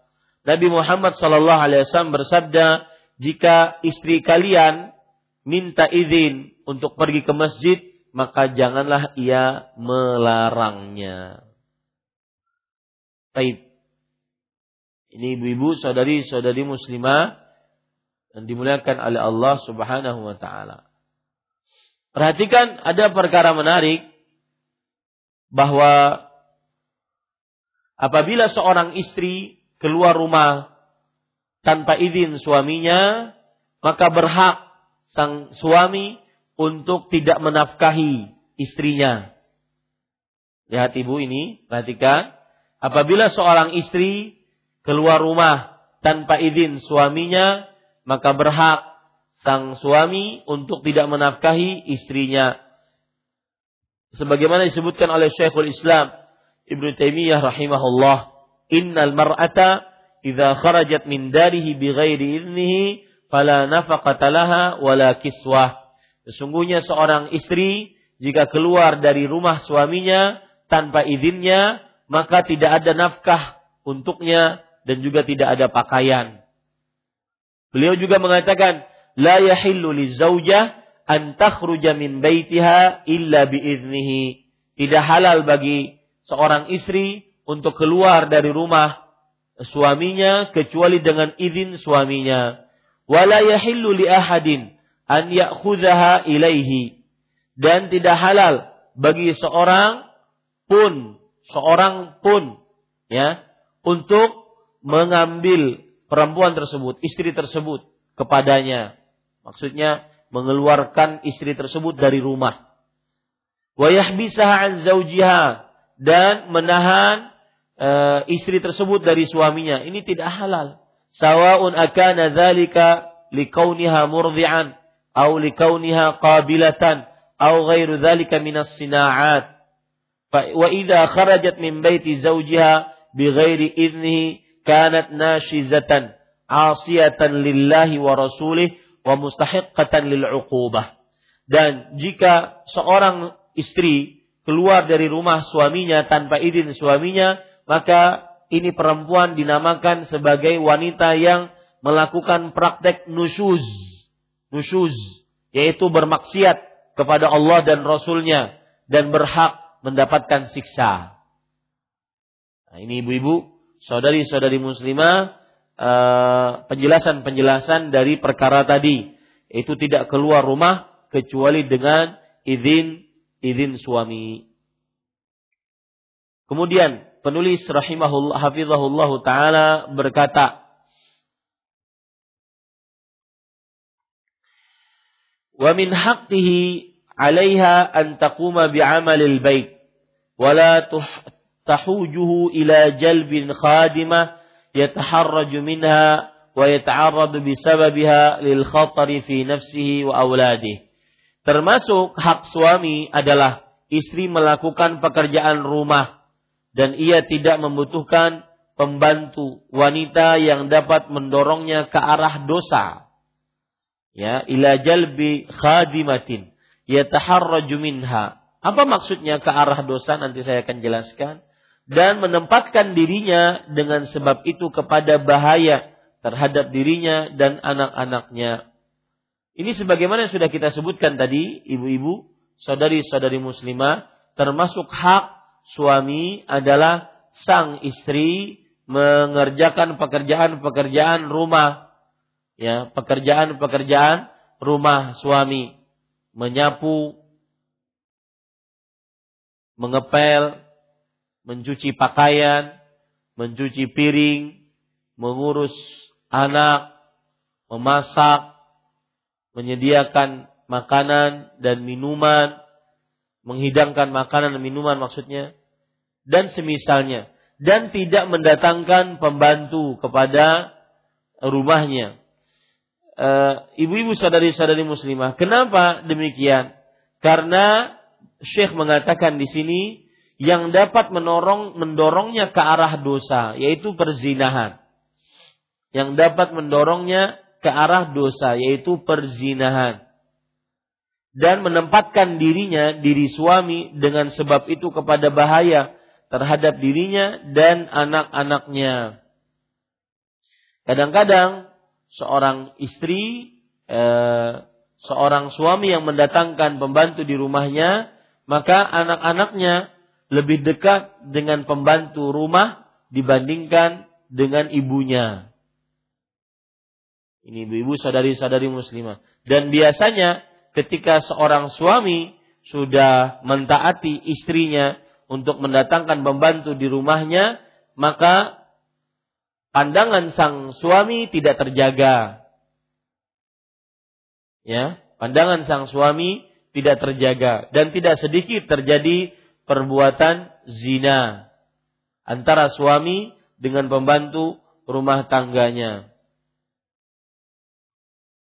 Nabi Muhammad sallallahu alaihi wasallam bersabda jika istri kalian minta izin untuk pergi ke masjid maka janganlah ia melarangnya Baik. Ini ibu-ibu, saudari-saudari muslimah dan dimuliakan oleh Allah Subhanahu wa taala. Perhatikan ada perkara menarik bahwa apabila seorang istri keluar rumah tanpa izin suaminya, maka berhak sang suami untuk tidak menafkahi istrinya. Lihat ibu ini, perhatikan. Apabila seorang istri keluar rumah tanpa izin suaminya, maka berhak sang suami untuk tidak menafkahi istrinya. Sebagaimana disebutkan oleh Syekhul Islam Ibnu Taimiyah rahimahullah, "Innal mar'ata idza kharajat min darihi bighairi idnihi fala nafaqata laha wala kiswah." Sesungguhnya seorang istri jika keluar dari rumah suaminya tanpa izinnya, maka tidak ada nafkah untuknya dan juga tidak ada pakaian. Beliau juga mengatakan, la yahillu lizaujah an takhruja min baitiha illa biiznihi. Tidak halal bagi seorang istri untuk keluar dari rumah suaminya kecuali dengan izin suaminya. Yahillu li ahadin an ya'khudhaha ilaihi. Dan tidak halal bagi seorang pun, seorang pun ya, untuk mengambil perempuan tersebut, istri tersebut kepadanya. Maksudnya mengeluarkan istri tersebut dari rumah. Wa yahbisaha an dan menahan e, istri tersebut dari suaminya. Ini tidak halal. Sawa'un akana dzalika likauniha murdi'an au likauniha qabilatan au ghairu dzalika minas sina'at. Wa idza kharajat min baiti zaujiha bighairi idnihi kanat nashizatan asiyatan lillahi wa rasulih wa mustahiqqatan lil uqubah. Dan jika seorang istri keluar dari rumah suaminya tanpa izin suaminya, maka ini perempuan dinamakan sebagai wanita yang melakukan praktek nusyuz. Nusyuz, yaitu bermaksiat kepada Allah dan Rasulnya dan berhak mendapatkan siksa. Nah, ini ibu-ibu, saudari-saudari muslimah, eh, penjelasan-penjelasan dari perkara tadi, yaitu tidak keluar rumah kecuali dengan izin izin suami. Kemudian penulis rahimahullah hafizahullah taala berkata, wa min haqqihi 'alaiha an taquma bi'amalil bait wa la tahujuhu ila jalbin khadimah yataharraju minha wa yata'arradu bisababiha lil khatari fi nafsihi wa termasuk hak suami adalah istri melakukan pekerjaan rumah dan ia tidak membutuhkan pembantu wanita yang dapat mendorongnya ke arah dosa. Ya ila jalbi khadimatin yataharraju minha. Apa maksudnya ke arah dosa? Nanti saya akan jelaskan dan menempatkan dirinya dengan sebab itu kepada bahaya terhadap dirinya dan anak-anaknya. Ini sebagaimana yang sudah kita sebutkan tadi, ibu-ibu, saudari-saudari muslimah, termasuk hak suami adalah sang istri mengerjakan pekerjaan-pekerjaan rumah ya pekerjaan-pekerjaan rumah suami menyapu mengepel mencuci pakaian mencuci piring mengurus anak memasak menyediakan makanan dan minuman menghidangkan makanan dan minuman maksudnya dan semisalnya dan tidak mendatangkan pembantu kepada rumahnya uh, ibu-ibu sadari-sadari muslimah. Kenapa demikian? Karena Syekh mengatakan di sini yang dapat menorong mendorongnya ke arah dosa yaitu perzinahan. Yang dapat mendorongnya ke arah dosa yaitu perzinahan. Dan menempatkan dirinya diri suami dengan sebab itu kepada bahaya terhadap dirinya dan anak-anaknya. Kadang-kadang seorang istri, eh, seorang suami yang mendatangkan pembantu di rumahnya, maka anak-anaknya lebih dekat dengan pembantu rumah dibandingkan dengan ibunya. Ini ibu-ibu sadari-sadari muslimah. Dan biasanya ketika seorang suami sudah mentaati istrinya untuk mendatangkan pembantu di rumahnya, maka pandangan sang suami tidak terjaga. Ya, pandangan sang suami tidak terjaga dan tidak sedikit terjadi perbuatan zina antara suami dengan pembantu rumah tangganya.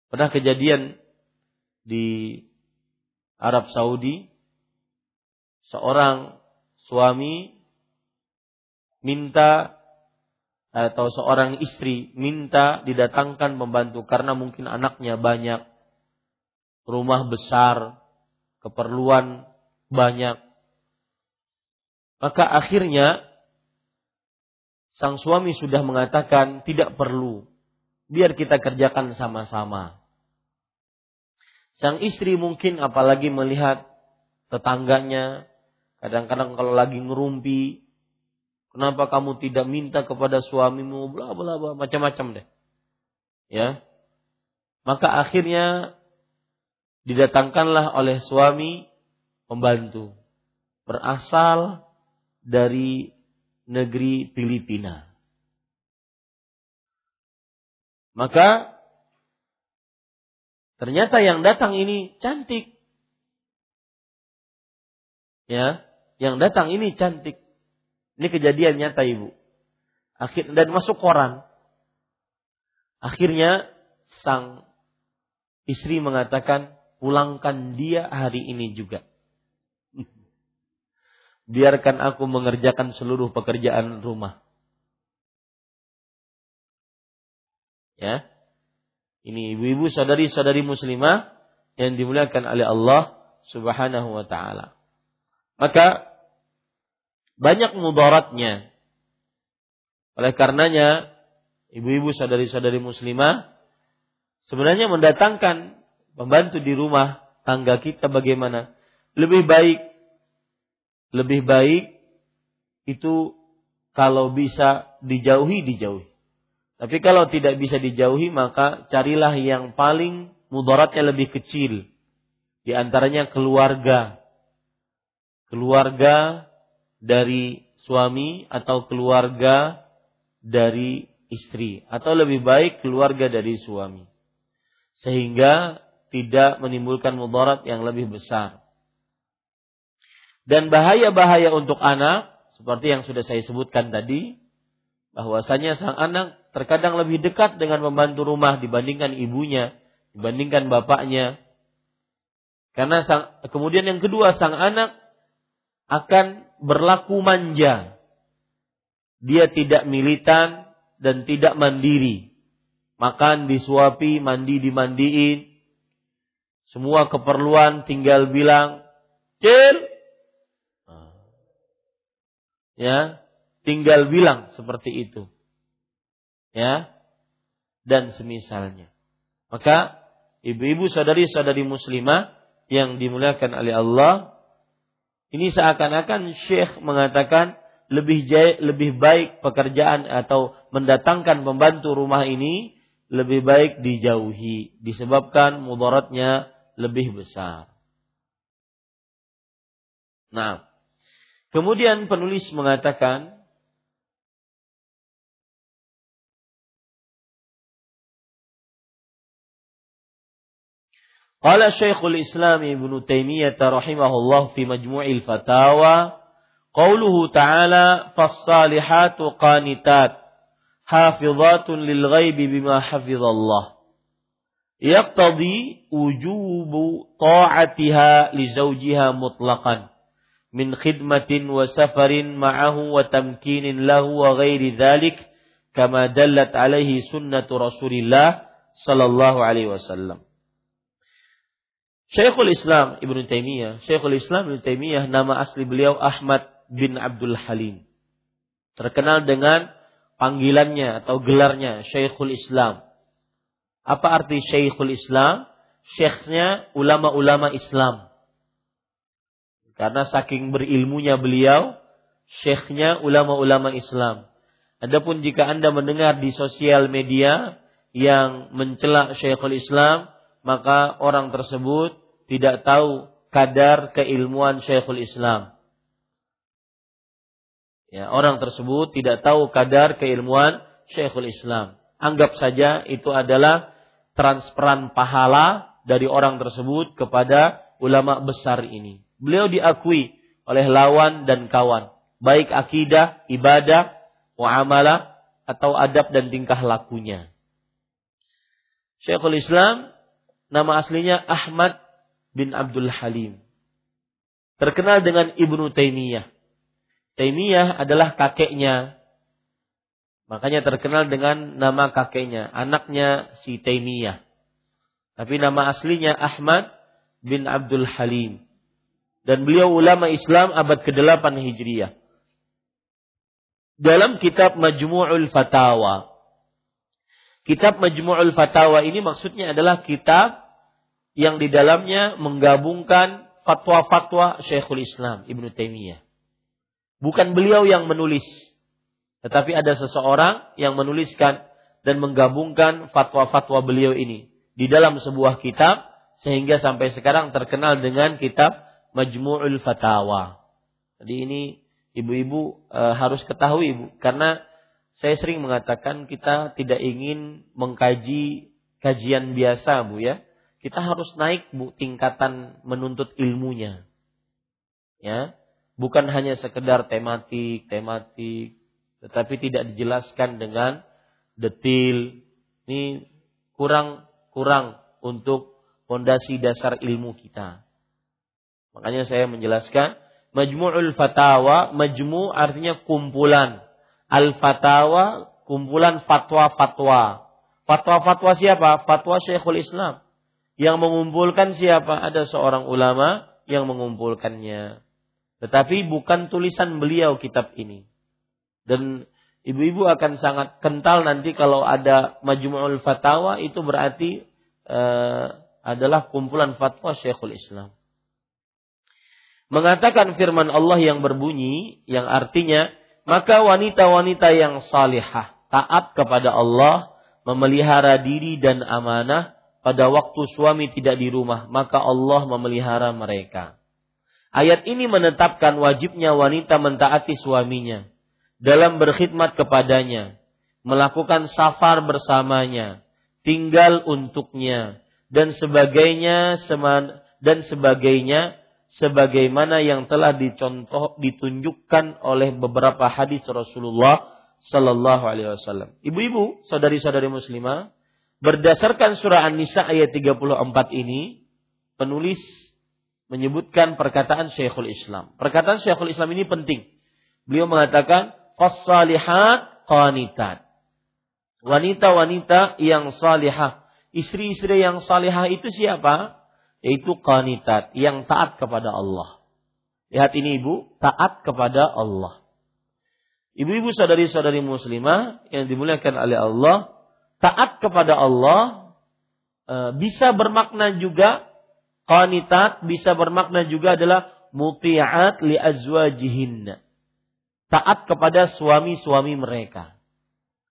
Pernah kejadian di Arab Saudi seorang suami minta atau seorang istri minta didatangkan membantu karena mungkin anaknya banyak, rumah besar, keperluan banyak. Maka akhirnya sang suami sudah mengatakan tidak perlu, biar kita kerjakan sama-sama. Sang istri mungkin apalagi melihat tetangganya, kadang-kadang kalau lagi ngerumpi, Kenapa kamu tidak minta kepada suamimu bla bla bla macam-macam deh. Ya. Maka akhirnya didatangkanlah oleh suami pembantu berasal dari negeri Filipina. Maka ternyata yang datang ini cantik. Ya, yang datang ini cantik. Ini kejadian nyata ibu. Akhir dan masuk koran. Akhirnya sang istri mengatakan pulangkan dia hari ini juga. Biarkan aku mengerjakan seluruh pekerjaan rumah. Ya. Ini ibu-ibu saudari-saudari muslimah yang dimuliakan oleh Allah Subhanahu wa taala. Maka banyak mudaratnya. Oleh karenanya, ibu-ibu saudari-saudari muslimah sebenarnya mendatangkan pembantu di rumah tangga kita bagaimana? Lebih baik lebih baik itu kalau bisa dijauhi dijauhi. Tapi kalau tidak bisa dijauhi maka carilah yang paling mudaratnya lebih kecil. Di antaranya keluarga. Keluarga dari suami atau keluarga dari istri atau lebih baik keluarga dari suami. Sehingga tidak menimbulkan mudarat yang lebih besar. Dan bahaya-bahaya untuk anak seperti yang sudah saya sebutkan tadi bahwasanya sang anak terkadang lebih dekat dengan membantu rumah dibandingkan ibunya, dibandingkan bapaknya. Karena sang, kemudian yang kedua sang anak akan berlaku manja. Dia tidak militan dan tidak mandiri. Makan disuapi, mandi dimandiin. Semua keperluan tinggal bilang, "Cil, ya tinggal bilang seperti itu ya dan semisalnya maka ibu-ibu saudari-saudari muslimah yang dimuliakan oleh Allah ini seakan-akan Syekh mengatakan lebih jay, lebih baik pekerjaan atau mendatangkan pembantu rumah ini lebih baik dijauhi disebabkan mudaratnya lebih besar. Nah, Kemudian penulis mengatakan Qala Syekhul Islam Ibn Taimiyah rahimahullah fi Majmu'il Fatawa qauluhu ta'ala fas-salihatu qanitat hafizatun lil ghaibi bima hafizallah. Yaqtadi wujubu ta'atiha li zawjiha mutlaqan min khidmatin wa safarin ma'ahu wa tamkinin lahu wa ghairi dhalik kama dallat alaihi sunnatu Rasulillah sallallahu alaihi wasallam. Syekhul Islam Ibnu Taimiyah, Syekhul Islam Ibnu Taimiyah nama asli beliau Ahmad bin Abdul Halim. Terkenal dengan panggilannya atau gelarnya Syekhul Islam. Apa arti Syekhul Islam? Syekhnya ulama-ulama Islam. Karena saking berilmunya beliau, syekhnya ulama-ulama Islam. Adapun jika Anda mendengar di sosial media yang mencela Syekhul Islam, maka orang tersebut tidak tahu kadar keilmuan Syekhul Islam. Ya, orang tersebut tidak tahu kadar keilmuan Syekhul Islam. Anggap saja itu adalah transferan pahala dari orang tersebut kepada ulama besar ini. Beliau diakui oleh lawan dan kawan, baik akidah, ibadah, muamalah atau adab dan tingkah lakunya. Syekhul Islam nama aslinya Ahmad bin Abdul Halim. Terkenal dengan Ibnu Taimiyah. Taimiyah adalah kakeknya. Makanya terkenal dengan nama kakeknya, anaknya si Taimiyah. Tapi nama aslinya Ahmad bin Abdul Halim dan beliau ulama Islam abad ke-8 Hijriah. Dalam kitab Majmu'ul Fatawa. Kitab Majmu'ul Fatawa ini maksudnya adalah kitab yang di dalamnya menggabungkan fatwa-fatwa Syekhul Islam Ibnu Taimiyah. Bukan beliau yang menulis, tetapi ada seseorang yang menuliskan dan menggabungkan fatwa-fatwa beliau ini di dalam sebuah kitab sehingga sampai sekarang terkenal dengan kitab Majmu'ul Fatawa. Jadi ini ibu-ibu e, harus ketahui Bu, karena saya sering mengatakan kita tidak ingin mengkaji kajian biasa Bu ya. Kita harus naik Bu tingkatan menuntut ilmunya. Ya. Bukan hanya sekedar tematik, tematik, tetapi tidak dijelaskan dengan detil. Ini kurang kurang untuk fondasi dasar ilmu kita. Makanya saya menjelaskan Majmu'ul Fatawa, majmu artinya kumpulan. Al-Fatawa kumpulan fatwa-fatwa. Fatwa-fatwa siapa? Fatwa Syekhul Islam. Yang mengumpulkan siapa? Ada seorang ulama yang mengumpulkannya. Tetapi bukan tulisan beliau kitab ini. Dan ibu-ibu akan sangat kental nanti kalau ada Majmu'ul Fatawa itu berarti uh, adalah kumpulan fatwa Syekhul Islam. Mengatakan firman Allah yang berbunyi yang artinya maka wanita-wanita yang salihah taat kepada Allah memelihara diri dan amanah pada waktu suami tidak di rumah maka Allah memelihara mereka. Ayat ini menetapkan wajibnya wanita mentaati suaminya dalam berkhidmat kepadanya, melakukan safar bersamanya, tinggal untuknya dan sebagainya dan sebagainya sebagaimana yang telah dicontoh ditunjukkan oleh beberapa hadis Rasulullah sallallahu alaihi wasallam. Ibu-ibu, saudari-saudari muslimah, berdasarkan surah An-Nisa ayat 34 ini, penulis menyebutkan perkataan Syekhul Islam. Perkataan Syekhul Islam ini penting. Beliau mengatakan fasalihat qanitat. Wanita-wanita yang salihah. Istri-istri yang salihah itu siapa? Yaitu qanitat, yang taat kepada Allah. Lihat ini ibu, taat kepada Allah. Ibu-ibu saudari-saudari muslimah yang dimuliakan oleh Allah, taat kepada Allah eh, bisa bermakna juga Qanitat bisa bermakna juga adalah muti'at li azwajihinna. Taat kepada suami-suami mereka.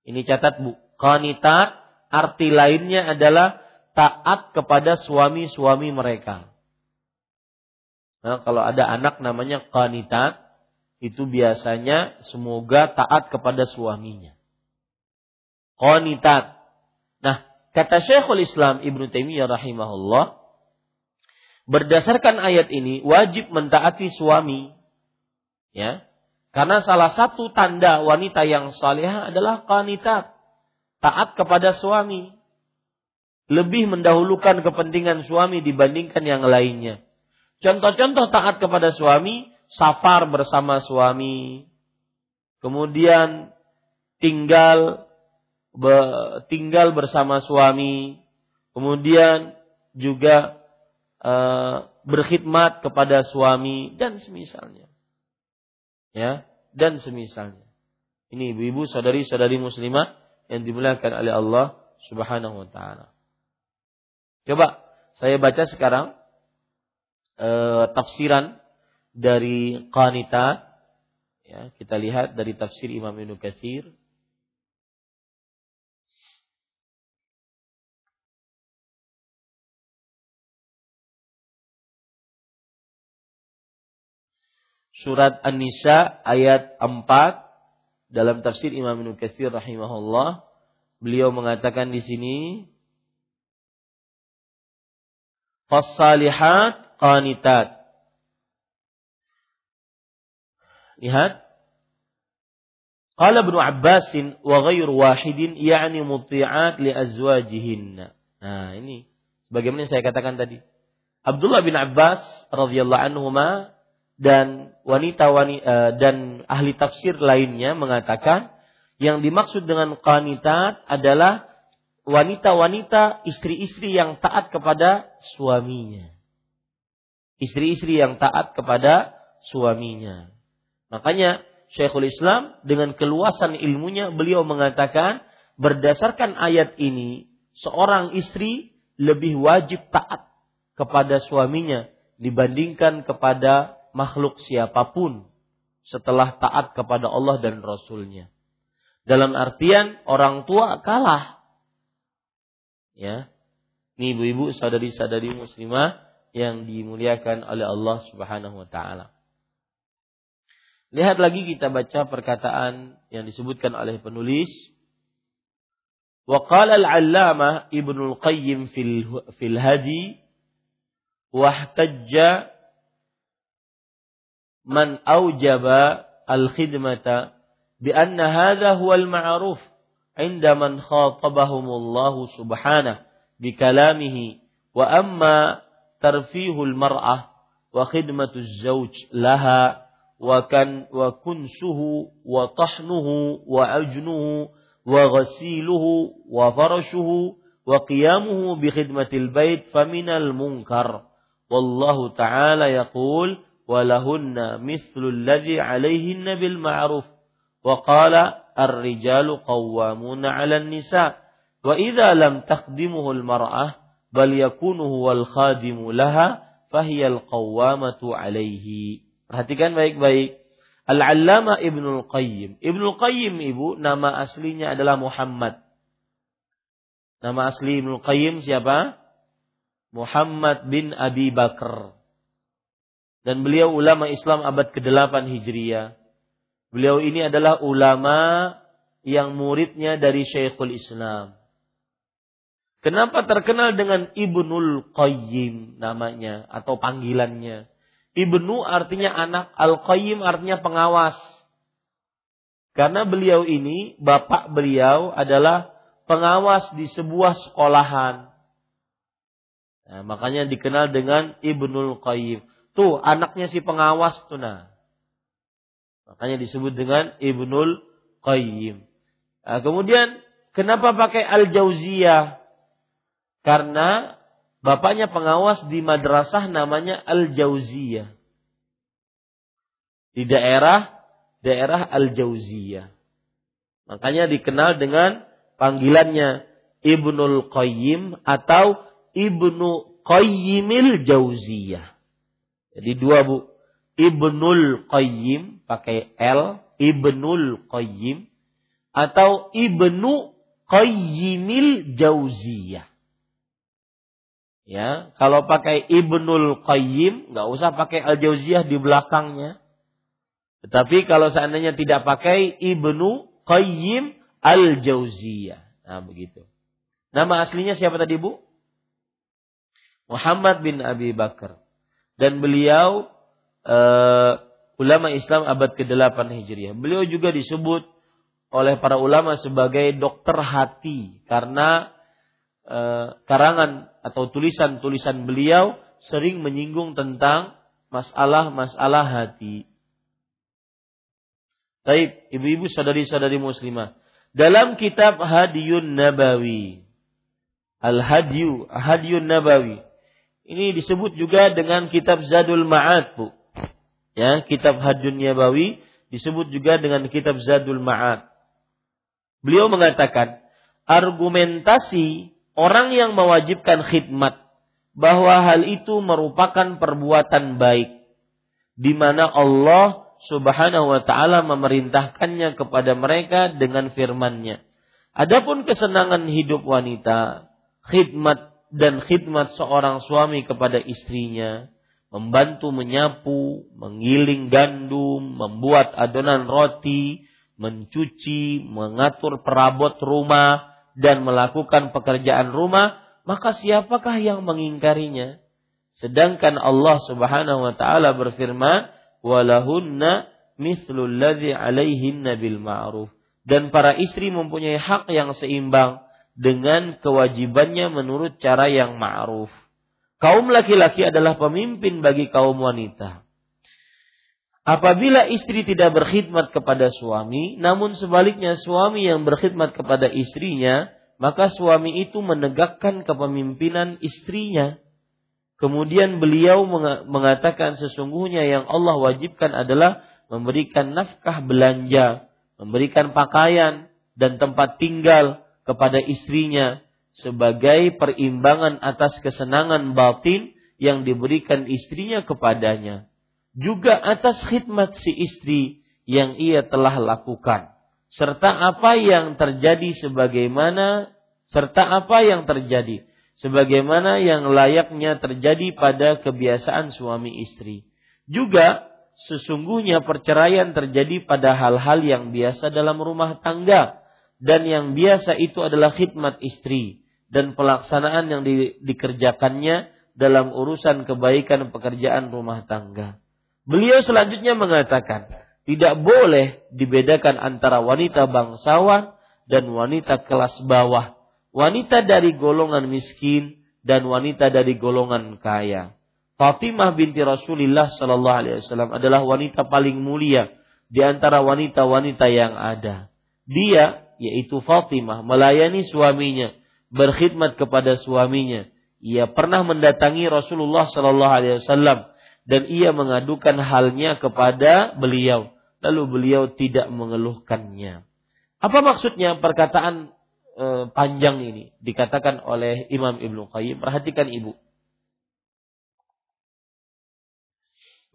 Ini catat Bu. Qanitat arti lainnya adalah taat kepada suami-suami mereka. Nah, kalau ada anak namanya qanitat, itu biasanya semoga taat kepada suaminya. Qanitat. Nah, kata Syekhul Islam Ibnu Taimiyah rahimahullah, berdasarkan ayat ini wajib mentaati suami. Ya. Karena salah satu tanda wanita yang salihah adalah qanitat, taat kepada suami. Lebih mendahulukan kepentingan suami dibandingkan yang lainnya. Contoh-contoh taat kepada suami, safar bersama suami. Kemudian tinggal tinggal bersama suami. Kemudian juga Eh, berkhidmat kepada suami dan semisalnya. Ya, dan semisalnya. Ini ibu-ibu, saudari-saudari muslimah yang dimuliakan oleh Allah Subhanahu wa taala. Coba saya baca sekarang uh, tafsiran dari qanita. Ya, kita lihat dari tafsir Imam Ibnu Katsir. Surat An-Nisa ayat 4 dalam tafsir Imam Ibnu Katsir rahimahullah beliau mengatakan di sini Fasalihat qanitat Lihat Qala Ibnu Abbas wa ghairu wahidin ya'ni muti'at li azwajihinna. Nah, ini sebagaimana saya katakan tadi. Abdullah bin Abbas radhiyallahu anhuma dan wanita wanita eh, dan ahli tafsir lainnya mengatakan yang dimaksud dengan qanitat adalah wanita-wanita istri-istri yang taat kepada suaminya. Istri-istri yang taat kepada suaminya. Makanya Syekhul Islam dengan keluasan ilmunya beliau mengatakan berdasarkan ayat ini seorang istri lebih wajib taat kepada suaminya dibandingkan kepada makhluk siapa pun setelah taat kepada Allah dan Rasulnya. Dalam artian orang tua kalah. Ya. Ini ibu-ibu, saudari-saudari muslimah yang dimuliakan oleh Allah Subhanahu wa taala. Lihat lagi kita baca perkataan yang disebutkan oleh penulis. Wa qala al-'allamah Ibnu al-Qayyim fil fil hadi wahtajja man aujaba al-khidmata bi anna hadha huwa al-ma'ruf عند من خاطبهم الله سبحانه بكلامه وأما ترفيه المرأة وخدمة الزوج لها وكن وكنسه وطحنه وعجنه وغسيله وفرشه وقيامه بخدمة البيت فمن المنكر. والله تعالى يقول mithlul ladzi 'alaihinna bil ma'ruf wa qala ar-rijalu qawwamuna 'alan nisa wa idza lam taqdimuhu al-mar'ah bal yakunu huwal khadimu laha fahiyal qawwamatu 'alaihi perhatikan baik-baik Al-Allama Ibnul Qayyim. Ibnul Qayyim ibu nama aslinya adalah Muhammad. Nama asli Ibnul Qayyim siapa? Muhammad bin Abi Bakar. Dan beliau ulama Islam abad ke-8 Hijriah. Beliau ini adalah ulama yang muridnya dari Syekhul Islam. Kenapa terkenal dengan Ibnul Qayyim namanya atau panggilannya? Ibnu artinya anak, Al-Qayyim artinya pengawas. Karena beliau ini, bapak beliau adalah pengawas di sebuah sekolahan. Nah, makanya dikenal dengan Ibnul Qayyim. Tuh, anaknya si pengawas tuh nah. Makanya disebut dengan Ibnul Qayyim. Nah, kemudian, kenapa pakai Al-Jauziyah? Karena Bapaknya pengawas di madrasah namanya Al-Jauziyah. Di daerah daerah Al-Jauziyah. Makanya dikenal dengan panggilannya Ibnul Qayyim atau Ibnu Qayyimil Jauziyah. Jadi dua bu. Ibnul Qayyim pakai L, Ibnul Qayyim atau Ibnu Qayyimil Jauziyah. Ya, kalau pakai Ibnul Qayyim, nggak usah pakai Al Jauziyah di belakangnya. Tetapi kalau seandainya tidak pakai Ibnu Qayyim Al Jauziyah, nah begitu. Nama aslinya siapa tadi bu? Muhammad bin Abi Bakar. Dan beliau uh, ulama Islam abad ke-8 Hijriah. Beliau juga disebut oleh para ulama sebagai dokter hati karena uh, karangan atau tulisan-tulisan beliau sering menyinggung tentang masalah-masalah hati. Baik, ibu-ibu sadari-sadari muslimah. Dalam kitab Hadiyun Nabawi. Al-Hadyu, Hadiyun Nabawi. Ini disebut juga dengan kitab Zadul Ma'ad, Bu. Ya, kitab Hadiyun Nabawi disebut juga dengan kitab Zadul Ma'ad. Beliau mengatakan, argumentasi orang yang mewajibkan khidmat bahwa hal itu merupakan perbuatan baik di mana Allah Subhanahu wa taala memerintahkannya kepada mereka dengan firman-Nya. Adapun kesenangan hidup wanita, khidmat dan khidmat seorang suami kepada istrinya, membantu menyapu, menggiling gandum, membuat adonan roti, mencuci, mengatur perabot rumah, dan melakukan pekerjaan rumah, maka siapakah yang mengingkarinya? Sedangkan Allah Subhanahu wa taala berfirman, "Walahunna mithlul ladzi 'alaihinna bil ma'ruf." Dan para istri mempunyai hak yang seimbang dengan kewajibannya menurut cara yang ma'ruf. Kaum laki-laki adalah pemimpin bagi kaum wanita. Apabila istri tidak berkhidmat kepada suami, namun sebaliknya suami yang berkhidmat kepada istrinya, maka suami itu menegakkan kepemimpinan istrinya. Kemudian beliau mengatakan sesungguhnya yang Allah wajibkan adalah memberikan nafkah belanja, memberikan pakaian dan tempat tinggal kepada istrinya sebagai perimbangan atas kesenangan batin yang diberikan istrinya kepadanya juga atas khidmat si istri yang ia telah lakukan. Serta apa yang terjadi sebagaimana serta apa yang terjadi sebagaimana yang layaknya terjadi pada kebiasaan suami istri. Juga sesungguhnya perceraian terjadi pada hal-hal yang biasa dalam rumah tangga dan yang biasa itu adalah khidmat istri dan pelaksanaan yang di, dikerjakannya dalam urusan kebaikan pekerjaan rumah tangga. Beliau selanjutnya mengatakan, tidak boleh dibedakan antara wanita bangsawan dan wanita kelas bawah, wanita dari golongan miskin dan wanita dari golongan kaya. Fatimah binti Rasulullah Sallallahu Alaihi Wasallam adalah wanita paling mulia di antara wanita-wanita yang ada. Dia, yaitu Fatimah, melayani suaminya, berkhidmat kepada suaminya. Ia pernah mendatangi Rasulullah Sallallahu Alaihi Wasallam dan ia mengadukan halnya kepada beliau. Lalu beliau tidak mengeluhkannya. Apa maksudnya perkataan e, panjang ini dikatakan oleh Imam Ibnu Qayyim? Perhatikan Ibu.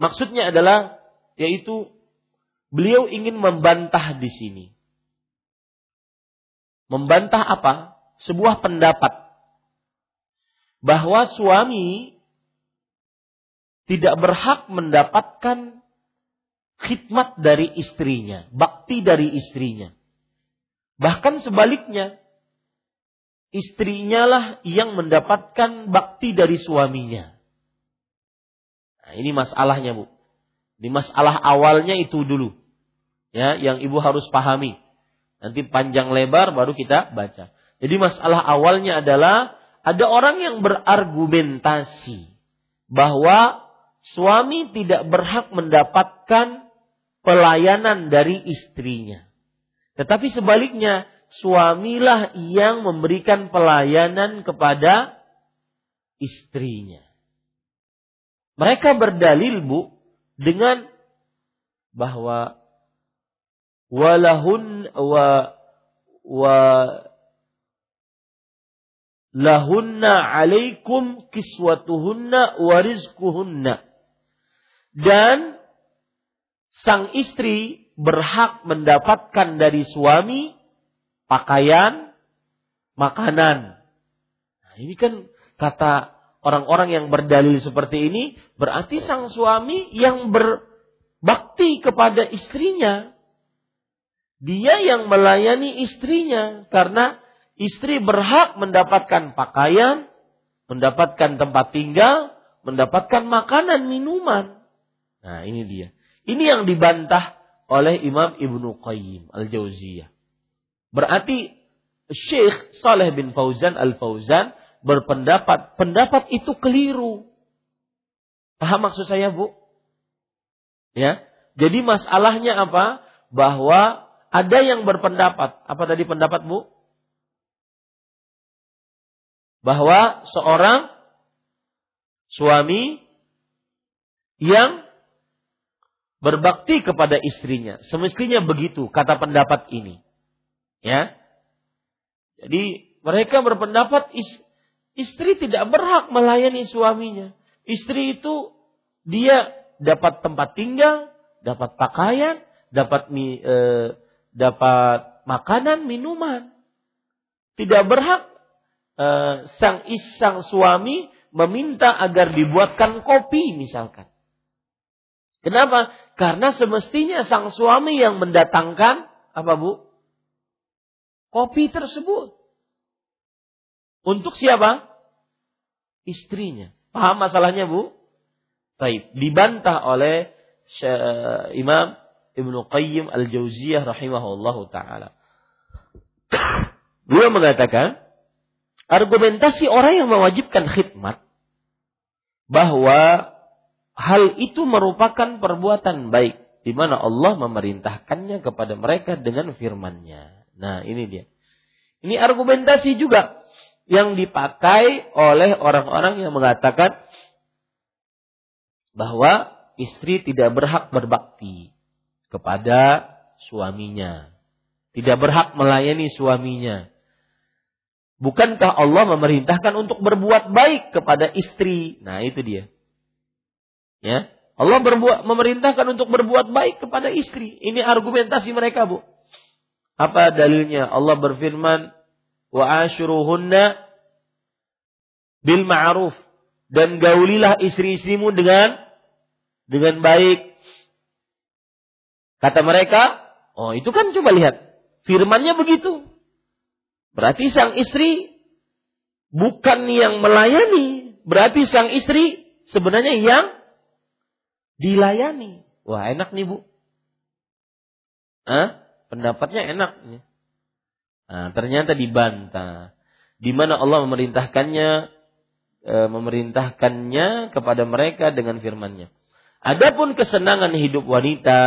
Maksudnya adalah yaitu beliau ingin membantah di sini. Membantah apa? Sebuah pendapat bahwa suami tidak berhak mendapatkan khidmat dari istrinya, bakti dari istrinya. Bahkan sebaliknya, istrinya lah yang mendapatkan bakti dari suaminya. Nah, ini masalahnya, Bu. Di masalah awalnya itu dulu. Ya, yang Ibu harus pahami. Nanti panjang lebar baru kita baca. Jadi masalah awalnya adalah ada orang yang berargumentasi bahwa suami tidak berhak mendapatkan pelayanan dari istrinya. Tetapi sebaliknya, suamilah yang memberikan pelayanan kepada istrinya. Mereka berdalil, Bu, dengan bahwa walahun wa wa lahunna alaikum kiswatuhunna warizkuhunna. Dan sang istri berhak mendapatkan dari suami pakaian, makanan. Nah, ini kan kata orang-orang yang berdalil seperti ini berarti sang suami yang berbakti kepada istrinya. Dia yang melayani istrinya karena istri berhak mendapatkan pakaian, mendapatkan tempat tinggal, mendapatkan makanan, minuman. Nah, ini dia. Ini yang dibantah oleh Imam Ibnu Qayyim Al-Jauziyah. Berarti Syekh Saleh bin Fauzan Al-Fauzan berpendapat pendapat itu keliru. Paham maksud saya, Bu? Ya. Jadi masalahnya apa? Bahwa ada yang berpendapat. Apa tadi pendapat, Bu? Bahwa seorang suami yang berbakti kepada istrinya. Semestinya begitu kata pendapat ini. Ya. Jadi mereka berpendapat istri tidak berhak melayani suaminya. Istri itu dia dapat tempat tinggal, dapat pakaian, dapat eh, dapat makanan, minuman. Tidak berhak Eh, sang isang suami meminta agar dibuatkan kopi misalkan. Kenapa? Karena semestinya sang suami yang mendatangkan apa Bu? Kopi tersebut. Untuk siapa? Istrinya. Paham masalahnya Bu? Baik, dibantah oleh Imam Ibnu Qayyim Al-Jauziyah rahimahullahu taala. Beliau mengatakan, argumentasi orang yang mewajibkan khidmat bahwa hal itu merupakan perbuatan baik di mana Allah memerintahkannya kepada mereka dengan firman-Nya. Nah, ini dia. Ini argumentasi juga yang dipakai oleh orang-orang yang mengatakan bahwa istri tidak berhak berbakti kepada suaminya. Tidak berhak melayani suaminya. Bukankah Allah memerintahkan untuk berbuat baik kepada istri? Nah, itu dia. Ya. Allah berbuat memerintahkan untuk berbuat baik kepada istri. Ini argumentasi mereka, Bu. Apa dalilnya? Allah berfirman, "Wa ashuruhunna bil ma'ruf." Dan gaulilah istri-istrimu dengan dengan baik. Kata mereka, "Oh, itu kan coba lihat. Firmannya begitu. Berarti sang istri bukan yang melayani. Berarti sang istri sebenarnya yang dilayani. Wah enak nih bu. Hah? Pendapatnya enak. Nah, ternyata dibantah. Di mana Allah memerintahkannya e, memerintahkannya kepada mereka dengan firman-Nya. Adapun kesenangan hidup wanita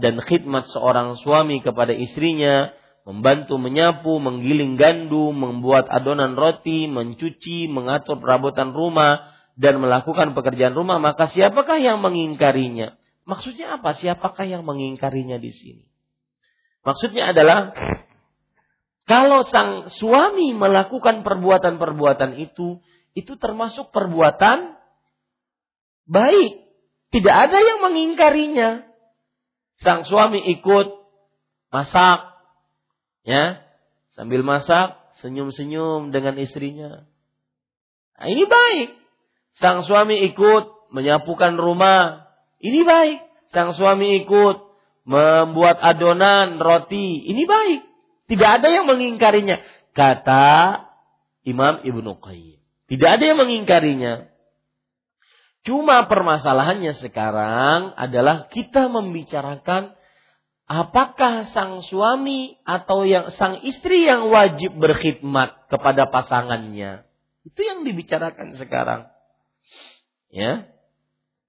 dan khidmat seorang suami kepada istrinya membantu menyapu, menggiling gandum, membuat adonan roti, mencuci, mengatur perabotan rumah, dan melakukan pekerjaan rumah, maka siapakah yang mengingkarinya? Maksudnya apa? Siapakah yang mengingkarinya di sini? Maksudnya adalah kalau sang suami melakukan perbuatan-perbuatan itu, itu termasuk perbuatan baik. Tidak ada yang mengingkarinya. Sang suami ikut masak, ya, sambil masak, senyum-senyum dengan istrinya. Nah, ini baik. Sang suami ikut menyapukan rumah. Ini baik. Sang suami ikut membuat adonan roti. Ini baik. Tidak ada yang mengingkarinya. Kata Imam Ibnu Qayyim. Tidak ada yang mengingkarinya. Cuma permasalahannya sekarang adalah kita membicarakan apakah sang suami atau yang sang istri yang wajib berkhidmat kepada pasangannya. Itu yang dibicarakan sekarang. Ya.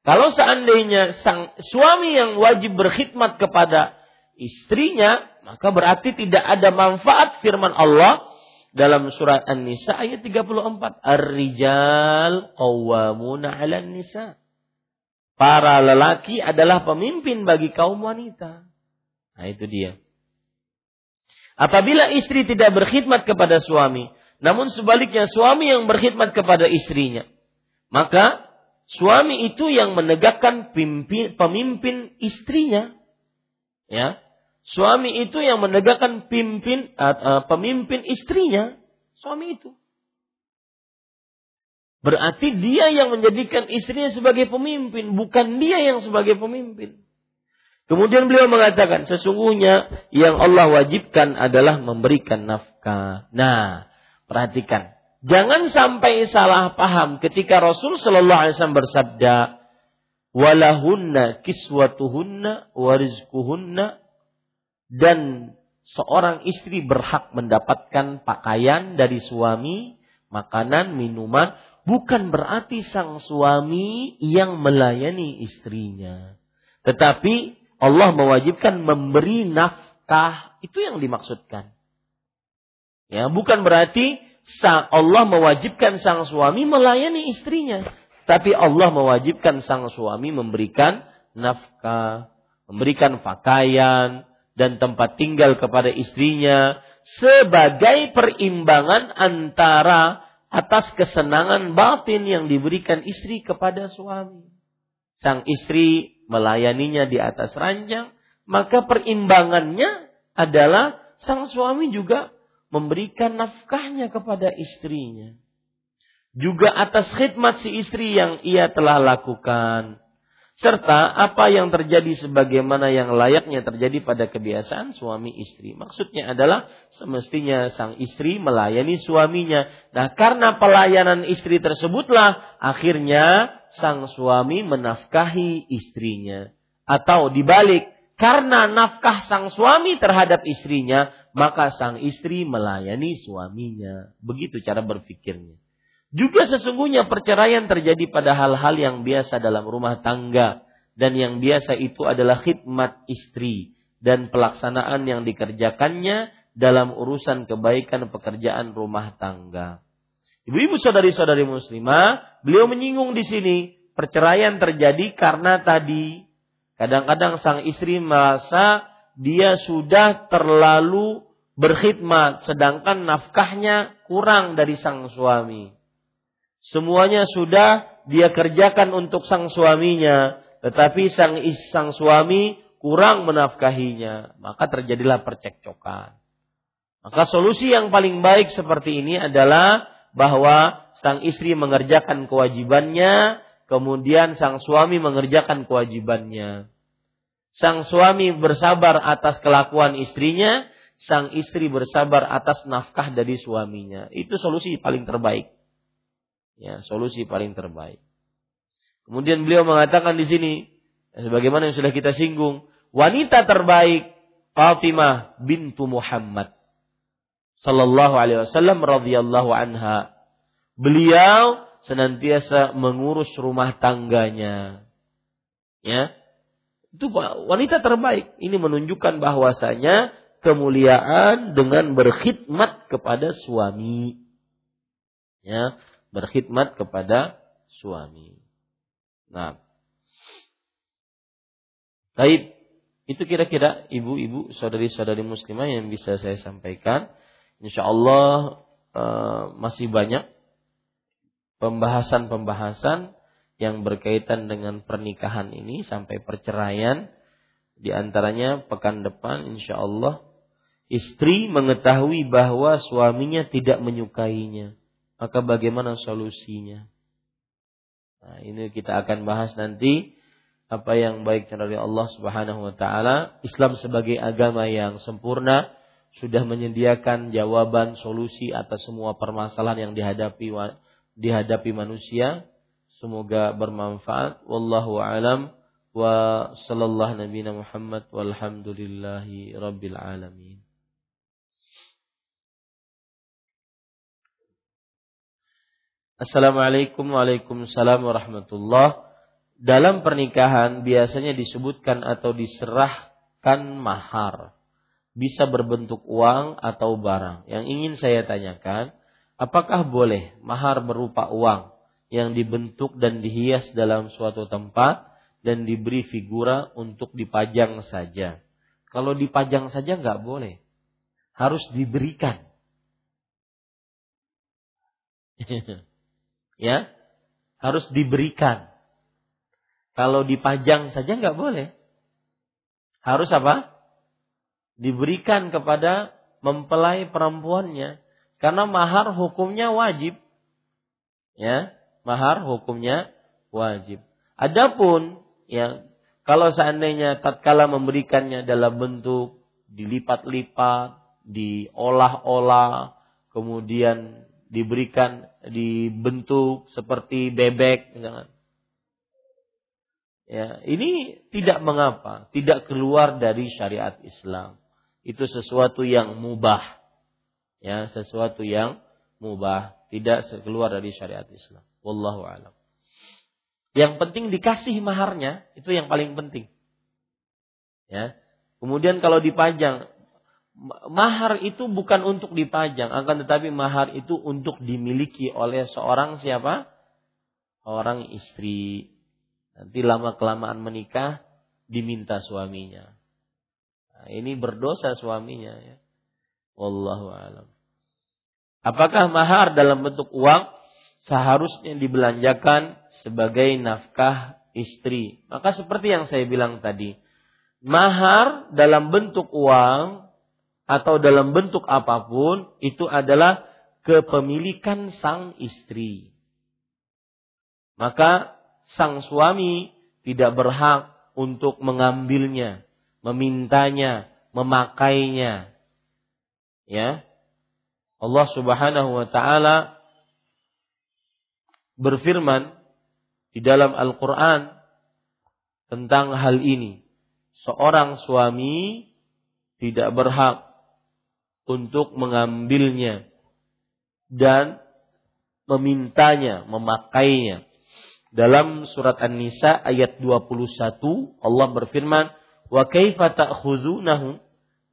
Kalau seandainya sang suami yang wajib berkhidmat kepada istrinya, maka berarti tidak ada manfaat firman Allah dalam surat An-Nisa ayat 34. Ar-rijal qawwamuna 'alan nisa. Para lelaki adalah pemimpin bagi kaum wanita. Nah, itu dia. Apabila istri tidak berkhidmat kepada suami, namun sebaliknya suami yang berkhidmat kepada istrinya, maka suami itu yang menegakkan pimpin, pemimpin istrinya. Ya, Suami itu yang menegakkan pimpin uh, pemimpin istrinya, suami itu. Berarti dia yang menjadikan istrinya sebagai pemimpin, bukan dia yang sebagai pemimpin. Kemudian beliau mengatakan, sesungguhnya yang Allah wajibkan adalah memberikan nafkah. Nah, perhatikan. Jangan sampai salah paham ketika Rasul Shallallahu Alaihi Wasallam bersabda, walahunna kiswatuhunna warizkuhunna dan seorang istri berhak mendapatkan pakaian dari suami, makanan, minuman, bukan berarti sang suami yang melayani istrinya. Tetapi Allah mewajibkan memberi nafkah, itu yang dimaksudkan. Ya, bukan berarti Allah mewajibkan sang suami melayani istrinya, tapi Allah mewajibkan sang suami memberikan nafkah, memberikan pakaian, dan tempat tinggal kepada istrinya sebagai perimbangan antara atas kesenangan batin yang diberikan istri kepada suami. Sang istri melayaninya di atas ranjang, maka perimbangannya adalah sang suami juga memberikan nafkahnya kepada istrinya. Juga atas khidmat si istri yang ia telah lakukan serta apa yang terjadi sebagaimana yang layaknya terjadi pada kebiasaan suami istri. Maksudnya adalah semestinya sang istri melayani suaminya. Nah, karena pelayanan istri tersebutlah akhirnya sang suami menafkahi istrinya. Atau dibalik, karena nafkah sang suami terhadap istrinya, maka sang istri melayani suaminya. Begitu cara berpikirnya. Juga sesungguhnya perceraian terjadi pada hal-hal yang biasa dalam rumah tangga dan yang biasa itu adalah khidmat istri dan pelaksanaan yang dikerjakannya dalam urusan kebaikan pekerjaan rumah tangga. Ibu-ibu saudari-saudari muslimah, beliau menyinggung di sini perceraian terjadi karena tadi kadang-kadang sang istri merasa dia sudah terlalu berkhidmat sedangkan nafkahnya kurang dari sang suami. Semuanya sudah dia kerjakan untuk sang suaminya, tetapi sang sang suami kurang menafkahinya, maka terjadilah percekcokan. Maka solusi yang paling baik seperti ini adalah bahwa sang istri mengerjakan kewajibannya, kemudian sang suami mengerjakan kewajibannya. Sang suami bersabar atas kelakuan istrinya, sang istri bersabar atas nafkah dari suaminya. Itu solusi paling terbaik. Ya, solusi paling terbaik. Kemudian beliau mengatakan di sini, sebagaimana yang sudah kita singgung, wanita terbaik Fatimah bintu Muhammad sallallahu alaihi wasallam radhiyallahu anha. Beliau senantiasa mengurus rumah tangganya. Ya. Itu wanita terbaik. Ini menunjukkan bahwasanya kemuliaan dengan berkhidmat kepada suami. Ya, berkhidmat kepada suami. Nah, Baik, itu kira-kira ibu-ibu, saudari-saudari muslimah yang bisa saya sampaikan. Insya Allah uh, masih banyak pembahasan-pembahasan yang berkaitan dengan pernikahan ini sampai perceraian. Di antaranya pekan depan insya Allah istri mengetahui bahwa suaminya tidak menyukainya. Maka bagaimana solusinya? Nah, ini kita akan bahas nanti apa yang baik dari Allah Subhanahu wa taala. Islam sebagai agama yang sempurna sudah menyediakan jawaban solusi atas semua permasalahan yang dihadapi dihadapi manusia. Semoga bermanfaat. Wallahu alam wa sallallahu nabiyana Muhammad walhamdulillahi rabbil alamin. Assalamualaikum Waalaikumsalam warahmatullahi dalam pernikahan biasanya disebutkan atau diserahkan mahar. Bisa berbentuk uang atau barang. Yang ingin saya tanyakan, apakah boleh mahar berupa uang yang dibentuk dan dihias dalam suatu tempat dan diberi figura untuk dipajang saja? Kalau dipajang saja nggak boleh. Harus diberikan. ya, harus diberikan kalau dipajang saja nggak boleh. Harus apa? Diberikan kepada mempelai perempuannya. Karena mahar hukumnya wajib. Ya, mahar hukumnya wajib. Adapun ya kalau seandainya tatkala memberikannya dalam bentuk dilipat-lipat, diolah-olah, kemudian diberikan dibentuk seperti bebek, misalkan. Ya, ini tidak mengapa, tidak keluar dari syariat Islam. Itu sesuatu yang mubah. Ya, sesuatu yang mubah, tidak keluar dari syariat Islam. Wallahu alam. Yang penting dikasih maharnya, itu yang paling penting. Ya. Kemudian kalau dipajang, mahar itu bukan untuk dipajang, akan tetapi mahar itu untuk dimiliki oleh seorang siapa? Orang istri. Nanti lama kelamaan menikah diminta suaminya. Nah, ini berdosa suaminya ya. Wallahu alam. Apakah mahar dalam bentuk uang seharusnya dibelanjakan sebagai nafkah istri? Maka seperti yang saya bilang tadi, mahar dalam bentuk uang atau dalam bentuk apa pun itu adalah kepemilikan sang istri. Maka sang suami tidak berhak untuk mengambilnya, memintanya, memakainya. Ya. Allah Subhanahu wa taala berfirman di dalam Al-Qur'an tentang hal ini. Seorang suami tidak berhak untuk mengambilnya dan memintanya, memakainya. Dalam surat An-Nisa ayat 21 Allah berfirman, "Wa kaifa ta'khudunahu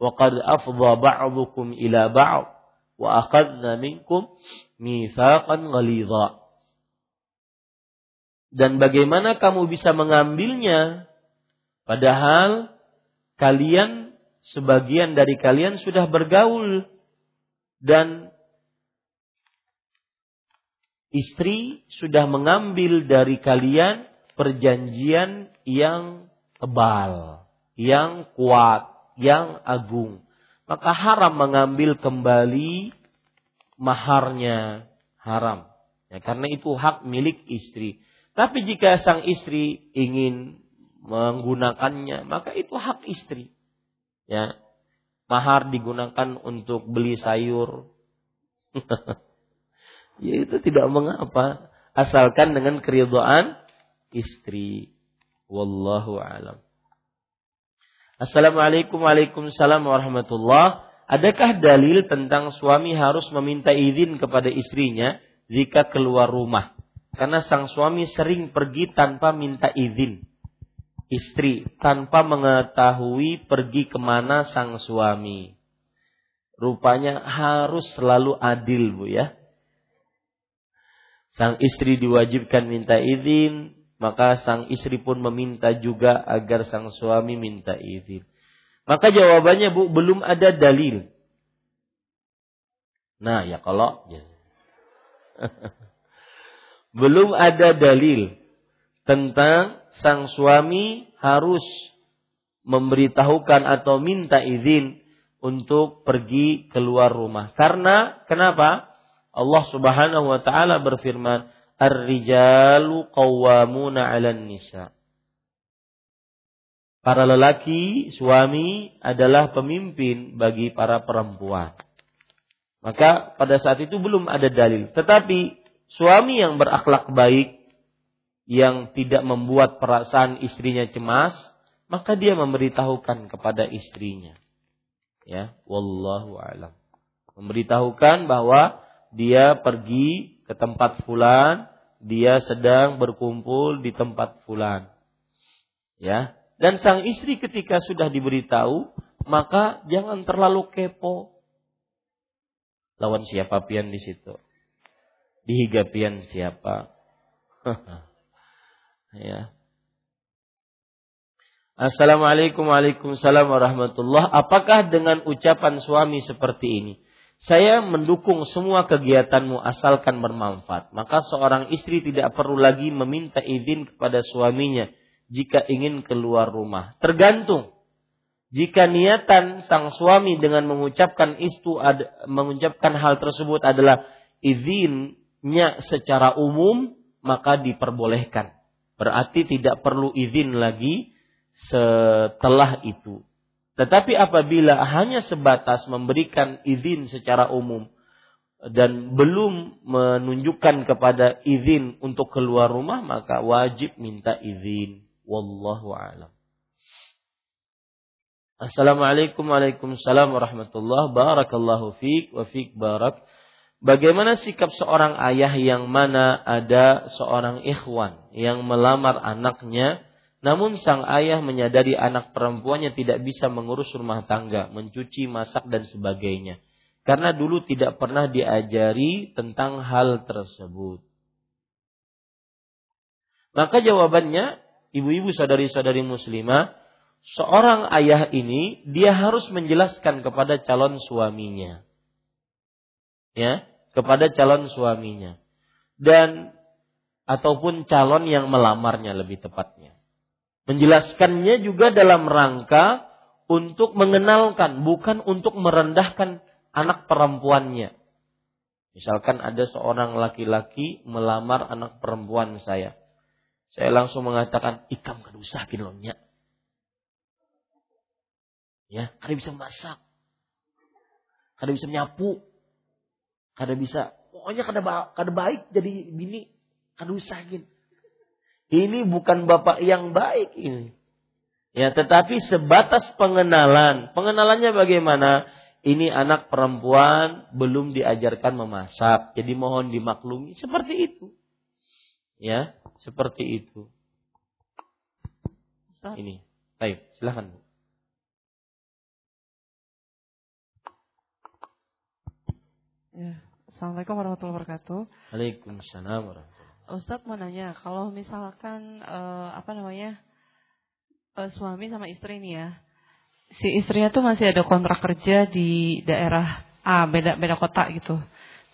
wa qad afdha ba'dukum ila ba'd wa akhadna minkum mitsaqan ghalidha." Dan bagaimana kamu bisa mengambilnya padahal kalian sebagian dari kalian sudah bergaul dan istri sudah mengambil dari kalian perjanjian yang tebal, yang kuat, yang agung. Maka haram mengambil kembali maharnya haram. Ya, karena itu hak milik istri. Tapi jika sang istri ingin menggunakannya, maka itu hak istri. Ya, mahar digunakan untuk beli sayur. ya itu tidak mengapa asalkan dengan keridhaan istri wallahu alam Assalamualaikum Waalaikumsalam warahmatullah Adakah dalil tentang suami harus meminta izin kepada istrinya jika keluar rumah? Karena sang suami sering pergi tanpa minta izin. Istri tanpa mengetahui pergi ke mana sang suami. Rupanya harus selalu adil bu ya. sang istri diwajibkan minta izin, maka sang istri pun meminta juga agar sang suami minta izin. Maka jawabannya Bu, belum ada dalil. Nah, ya kalau ya. belum ada dalil tentang sang suami harus memberitahukan atau minta izin untuk pergi keluar rumah. Karena kenapa? Allah Subhanahu wa taala berfirman, "Ar-rijalu qawwamuna 'alan nisa." Para lelaki, suami adalah pemimpin bagi para perempuan. Maka pada saat itu belum ada dalil. Tetapi suami yang berakhlak baik, yang tidak membuat perasaan istrinya cemas, maka dia memberitahukan kepada istrinya. Ya, wallahu alam. Memberitahukan bahwa dia pergi ke tempat fulan, dia sedang berkumpul di tempat fulan. Ya. Dan sang istri ketika sudah diberitahu, maka jangan terlalu kepo. Lawan siapa pian di situ? Dihigapian siapa? ya. Assalamualaikum Waalaikumsalam warahmatullah. Apakah dengan ucapan suami seperti ini? Saya mendukung semua kegiatanmu asalkan bermanfaat. Maka seorang istri tidak perlu lagi meminta izin kepada suaminya jika ingin keluar rumah. Tergantung. Jika niatan sang suami dengan mengucapkan itu mengucapkan hal tersebut adalah izinnya secara umum, maka diperbolehkan. Berarti tidak perlu izin lagi setelah itu. Tetapi apabila hanya sebatas memberikan izin secara umum dan belum menunjukkan kepada izin untuk keluar rumah, maka wajib minta izin. Wallahu a'lam. Assalamualaikum warahmatullahi Barakallahu fiik wa fiik barak. Bagaimana sikap seorang ayah yang mana ada seorang ikhwan yang melamar anaknya namun sang ayah menyadari anak perempuannya tidak bisa mengurus rumah tangga, mencuci, masak dan sebagainya. Karena dulu tidak pernah diajari tentang hal tersebut. Maka jawabannya, ibu-ibu saudari-saudari muslimah, seorang ayah ini dia harus menjelaskan kepada calon suaminya. Ya, kepada calon suaminya. Dan ataupun calon yang melamarnya lebih tepatnya. Menjelaskannya juga dalam rangka untuk mengenalkan, bukan untuk merendahkan anak perempuannya. Misalkan ada seorang laki-laki melamar anak perempuan saya. Saya langsung mengatakan, ikam kada usah lonya. Ya, kada bisa masak. Kada bisa nyapu. Kada bisa, pokoknya kada, kada baik jadi bini. Kada usahin. Ini bukan bapak yang baik ini. Ya, tetapi sebatas pengenalan. Pengenalannya bagaimana? Ini anak perempuan belum diajarkan memasak. Jadi mohon dimaklumi seperti itu. Ya, seperti itu. Ustaz. Ini. Baik, silahkan Bu. Ya. Assalamualaikum warahmatullahi wabarakatuh. Waalaikumsalam warahmatullahi Ustadz mau nanya, kalau misalkan uh, apa namanya uh, suami sama istri nih ya, si istrinya tuh masih ada kontrak kerja di daerah A, beda beda kota gitu.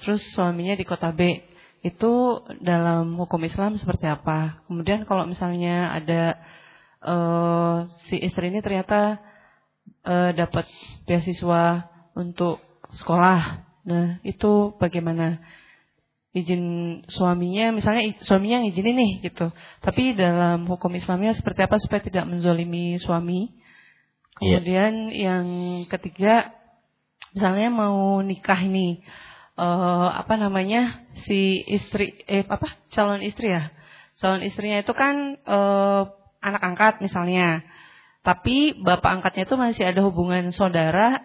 Terus suaminya di kota B. Itu dalam hukum Islam seperti apa? Kemudian kalau misalnya ada uh, si istri ini ternyata uh, dapat beasiswa untuk sekolah. Nah, itu bagaimana? izin suaminya, misalnya suaminya yang izinin nih gitu. Tapi dalam hukum Islamnya seperti apa supaya tidak menzolimi suami? Iya. Kemudian yeah. yang ketiga, misalnya mau nikah ini, uh, apa namanya si istri, eh apa calon istri ya, calon istrinya itu kan uh, anak angkat misalnya, tapi bapak angkatnya itu masih ada hubungan saudara,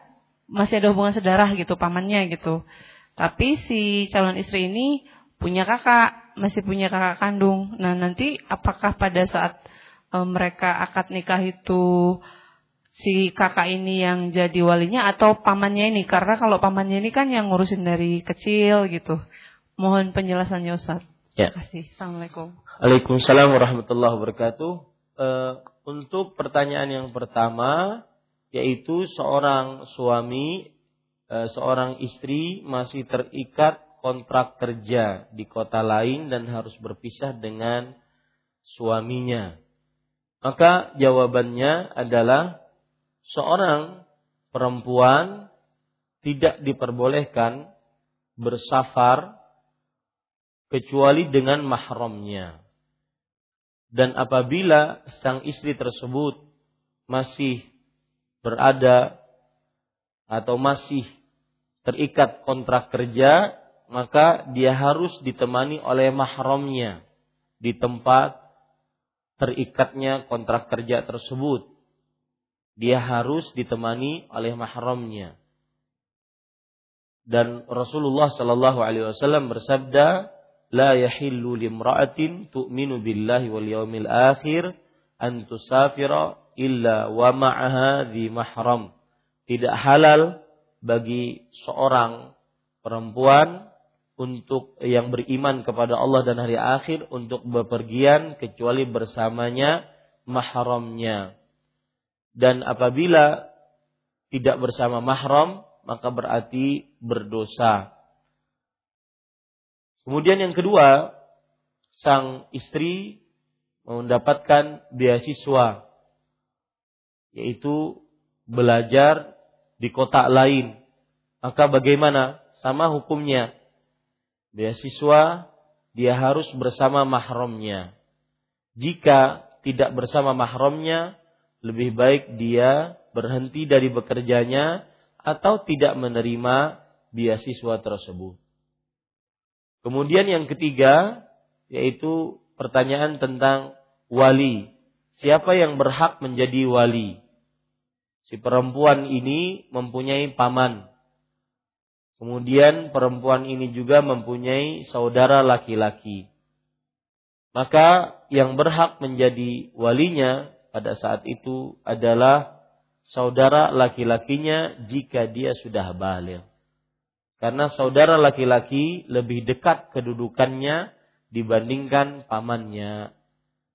masih ada hubungan saudara gitu, pamannya gitu. Tapi si calon istri ini punya kakak, masih punya kakak kandung. Nah, nanti apakah pada saat e, mereka akad nikah itu si kakak ini yang jadi walinya atau pamannya ini? Karena kalau pamannya ini kan yang ngurusin dari kecil gitu. Mohon penjelasannya Ustaz. Ya. Terima kasih. Assalamualaikum. Waalaikumsalam warahmatullahi wabarakatuh. Uh, untuk pertanyaan yang pertama, yaitu seorang suami, uh, seorang istri masih terikat kontrak kerja di kota lain dan harus berpisah dengan suaminya. Maka jawabannya adalah seorang perempuan tidak diperbolehkan bersafar kecuali dengan mahramnya. Dan apabila sang istri tersebut masih berada atau masih terikat kontrak kerja maka dia harus ditemani oleh mahramnya di tempat terikatnya kontrak kerja tersebut. Dia harus ditemani oleh mahramnya. Dan Rasulullah Shallallahu Alaihi Wasallam bersabda, "La yahillu limra'atin tu'minu billahi wal yawmil akhir an tusafira illa wa ma'aha di mahram." Tidak halal bagi seorang perempuan untuk yang beriman kepada Allah dan hari akhir untuk bepergian kecuali bersamanya mahramnya. Dan apabila tidak bersama mahram maka berarti berdosa. Kemudian yang kedua, sang istri mendapatkan beasiswa yaitu belajar di kota lain. Maka bagaimana? Sama hukumnya beasiswa dia harus bersama mahramnya. Jika tidak bersama mahramnya, lebih baik dia berhenti dari bekerjanya atau tidak menerima beasiswa tersebut. Kemudian yang ketiga yaitu pertanyaan tentang wali. Siapa yang berhak menjadi wali? Si perempuan ini mempunyai paman Kemudian perempuan ini juga mempunyai saudara laki-laki. Maka yang berhak menjadi walinya pada saat itu adalah saudara laki-lakinya jika dia sudah balik. Karena saudara laki-laki lebih dekat kedudukannya dibandingkan pamannya.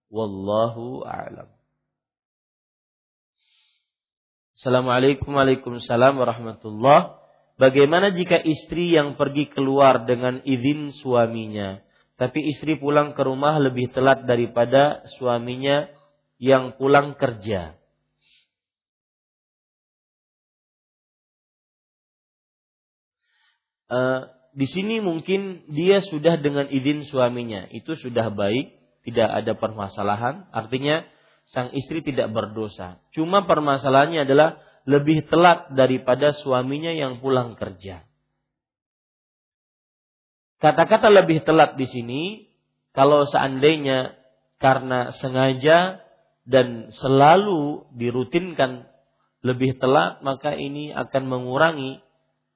Wallahu a'lam. Assalamualaikum warahmatullahi Bagaimana jika istri yang pergi keluar dengan izin suaminya, tapi istri pulang ke rumah lebih telat daripada suaminya yang pulang kerja? Uh, di sini mungkin dia sudah dengan izin suaminya, itu sudah baik, tidak ada permasalahan. Artinya sang istri tidak berdosa. Cuma permasalahannya adalah lebih telat daripada suaminya yang pulang kerja. Kata-kata lebih telat di sini, kalau seandainya karena sengaja dan selalu dirutinkan lebih telat, maka ini akan mengurangi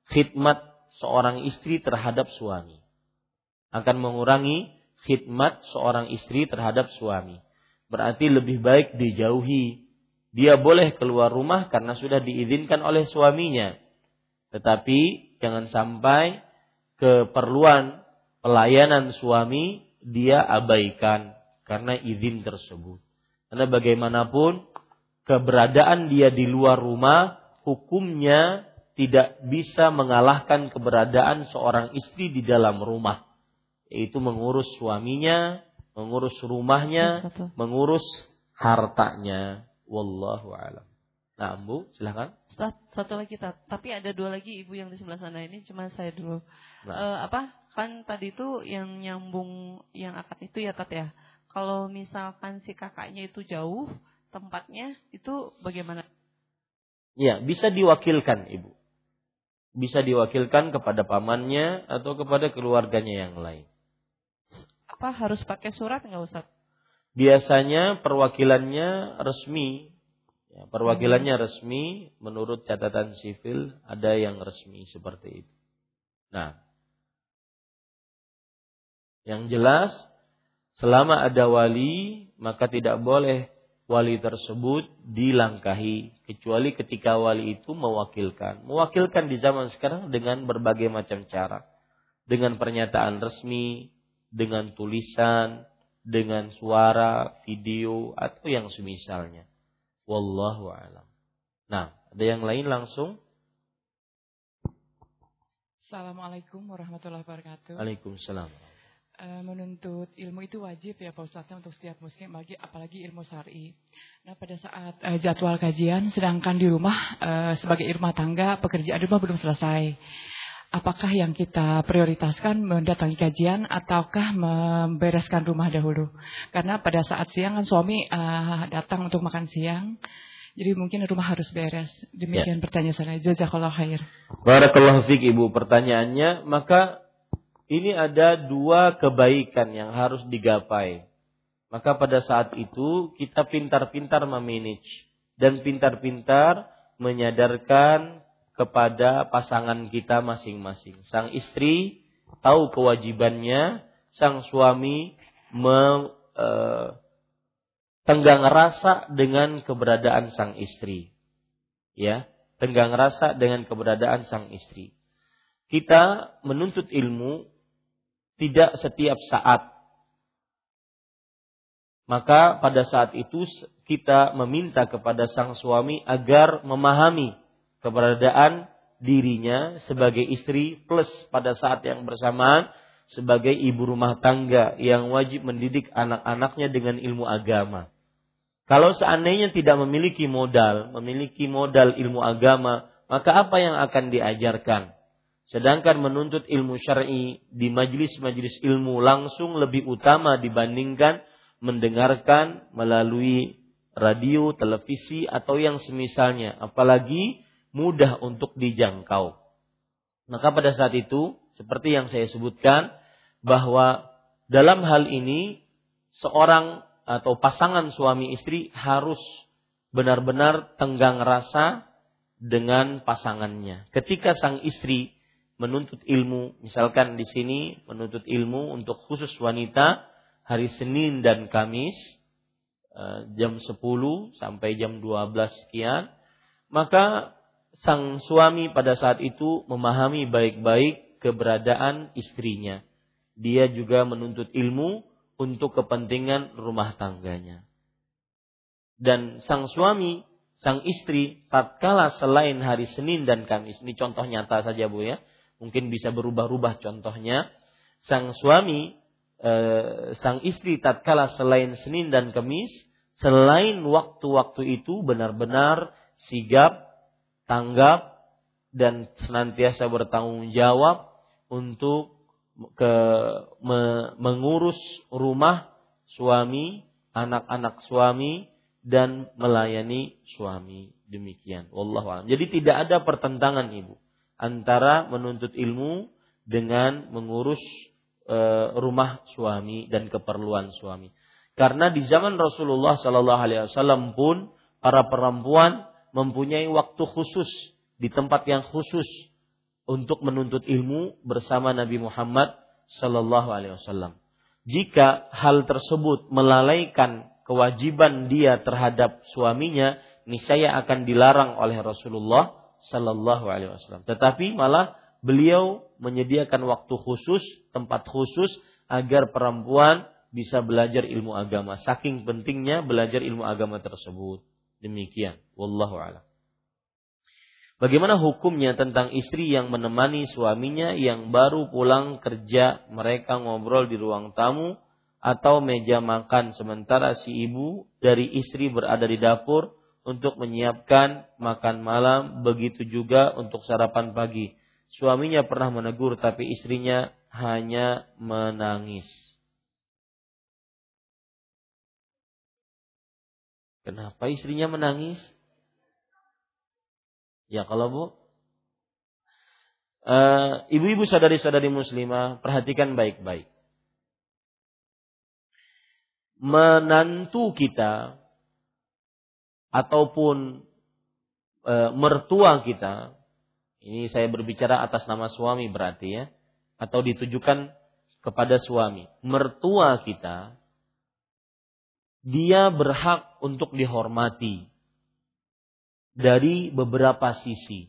khidmat seorang istri terhadap suami. Akan mengurangi khidmat seorang istri terhadap suami. Berarti lebih baik dijauhi dia boleh keluar rumah karena sudah diizinkan oleh suaminya. Tetapi jangan sampai keperluan pelayanan suami dia abaikan karena izin tersebut. Karena bagaimanapun keberadaan dia di luar rumah hukumnya tidak bisa mengalahkan keberadaan seorang istri di dalam rumah. Yaitu mengurus suaminya, mengurus rumahnya, mengurus hartanya. Wallahu alam. Nah, Bu, silakan. Satu lagi, tapi ada dua lagi ibu yang di sebelah sana ini cuma saya dulu. Nah. E, apa? Kan tadi itu yang nyambung yang akad itu ya, Tat ya. Kalau misalkan si kakaknya itu jauh tempatnya, itu bagaimana? Ya, bisa diwakilkan, Ibu. Bisa diwakilkan kepada pamannya atau kepada keluarganya yang lain. Apa harus pakai surat nggak Ustaz? biasanya perwakilannya resmi. Ya, perwakilannya hmm. resmi menurut catatan sivil ada yang resmi seperti itu. Nah, yang jelas selama ada wali maka tidak boleh wali tersebut dilangkahi kecuali ketika wali itu mewakilkan. Mewakilkan di zaman sekarang dengan berbagai macam cara. Dengan pernyataan resmi, dengan tulisan, dengan suara, video atau yang semisalnya. Wallahu alam. Nah, ada yang lain langsung? Assalamualaikum warahmatullahi wabarakatuh. Waalaikumsalam. E, menuntut ilmu itu wajib ya Pak Ustaznya untuk setiap muslim, bagi apalagi ilmu syar'i. Nah pada saat e, jadwal kajian, sedangkan di rumah e, sebagai rumah tangga pekerjaan rumah belum selesai. Apakah yang kita prioritaskan mendatangi kajian ataukah membereskan rumah dahulu? Karena pada saat siang kan suami uh, datang untuk makan siang, jadi mungkin rumah harus beres. Demikian ya. pertanyaan saya. Jazakallah khair. Barakallahu fiqh Ibu. Pertanyaannya, maka ini ada dua kebaikan yang harus digapai. Maka pada saat itu kita pintar-pintar memanage dan pintar-pintar menyadarkan kepada pasangan kita masing-masing. Sang istri tahu kewajibannya, sang suami me, e, tenggang rasa dengan keberadaan sang istri. Ya, tenggang rasa dengan keberadaan sang istri. Kita menuntut ilmu tidak setiap saat. Maka pada saat itu kita meminta kepada sang suami agar memahami keberadaan dirinya sebagai istri plus pada saat yang bersamaan sebagai ibu rumah tangga yang wajib mendidik anak-anaknya dengan ilmu agama. Kalau seandainya tidak memiliki modal, memiliki modal ilmu agama, maka apa yang akan diajarkan? Sedangkan menuntut ilmu syar'i di majlis-majlis ilmu langsung lebih utama dibandingkan mendengarkan melalui radio, televisi atau yang semisalnya. Apalagi mudah untuk dijangkau. Maka pada saat itu, seperti yang saya sebutkan, bahwa dalam hal ini seorang atau pasangan suami istri harus benar-benar tenggang rasa dengan pasangannya. Ketika sang istri menuntut ilmu, misalkan di sini menuntut ilmu untuk khusus wanita hari Senin dan Kamis eh, jam 10 sampai jam 12 sekian, maka sang suami pada saat itu memahami baik-baik keberadaan istrinya. Dia juga menuntut ilmu untuk kepentingan rumah tangganya. Dan sang suami, sang istri, tatkala selain hari Senin dan Kamis, ini contoh nyata saja Bu ya, mungkin bisa berubah-ubah contohnya. Sang suami, eh, sang istri tatkala selain Senin dan Kamis, selain waktu-waktu itu benar-benar sigap tanggap dan senantiasa bertanggung jawab untuk ke me, mengurus rumah suami, anak-anak suami dan melayani suami. Demikian. Wallahu a'lam. Jadi tidak ada pertentangan Ibu antara menuntut ilmu dengan mengurus e, rumah suami dan keperluan suami. Karena di zaman Rasulullah Sallallahu alaihi wasallam pun para perempuan mempunyai waktu khusus di tempat yang khusus untuk menuntut ilmu bersama Nabi Muhammad sallallahu alaihi wasallam. Jika hal tersebut melalaikan kewajiban dia terhadap suaminya, niscaya akan dilarang oleh Rasulullah sallallahu alaihi wasallam. Tetapi malah beliau menyediakan waktu khusus, tempat khusus agar perempuan bisa belajar ilmu agama. Saking pentingnya belajar ilmu agama tersebut. Demikian. Wallahu a'lam. Bagaimana hukumnya tentang istri yang menemani suaminya yang baru pulang kerja, mereka ngobrol di ruang tamu atau meja makan sementara si ibu dari istri berada di dapur untuk menyiapkan makan malam, begitu juga untuk sarapan pagi. Suaminya pernah menegur tapi istrinya hanya menangis. Kenapa istrinya menangis? Ya kalau bu, uh, ibu-ibu sadari-sadari muslimah perhatikan baik-baik. Menantu kita ataupun uh, mertua kita, ini saya berbicara atas nama suami berarti ya, atau ditujukan kepada suami. Mertua kita dia berhak untuk dihormati dari beberapa sisi.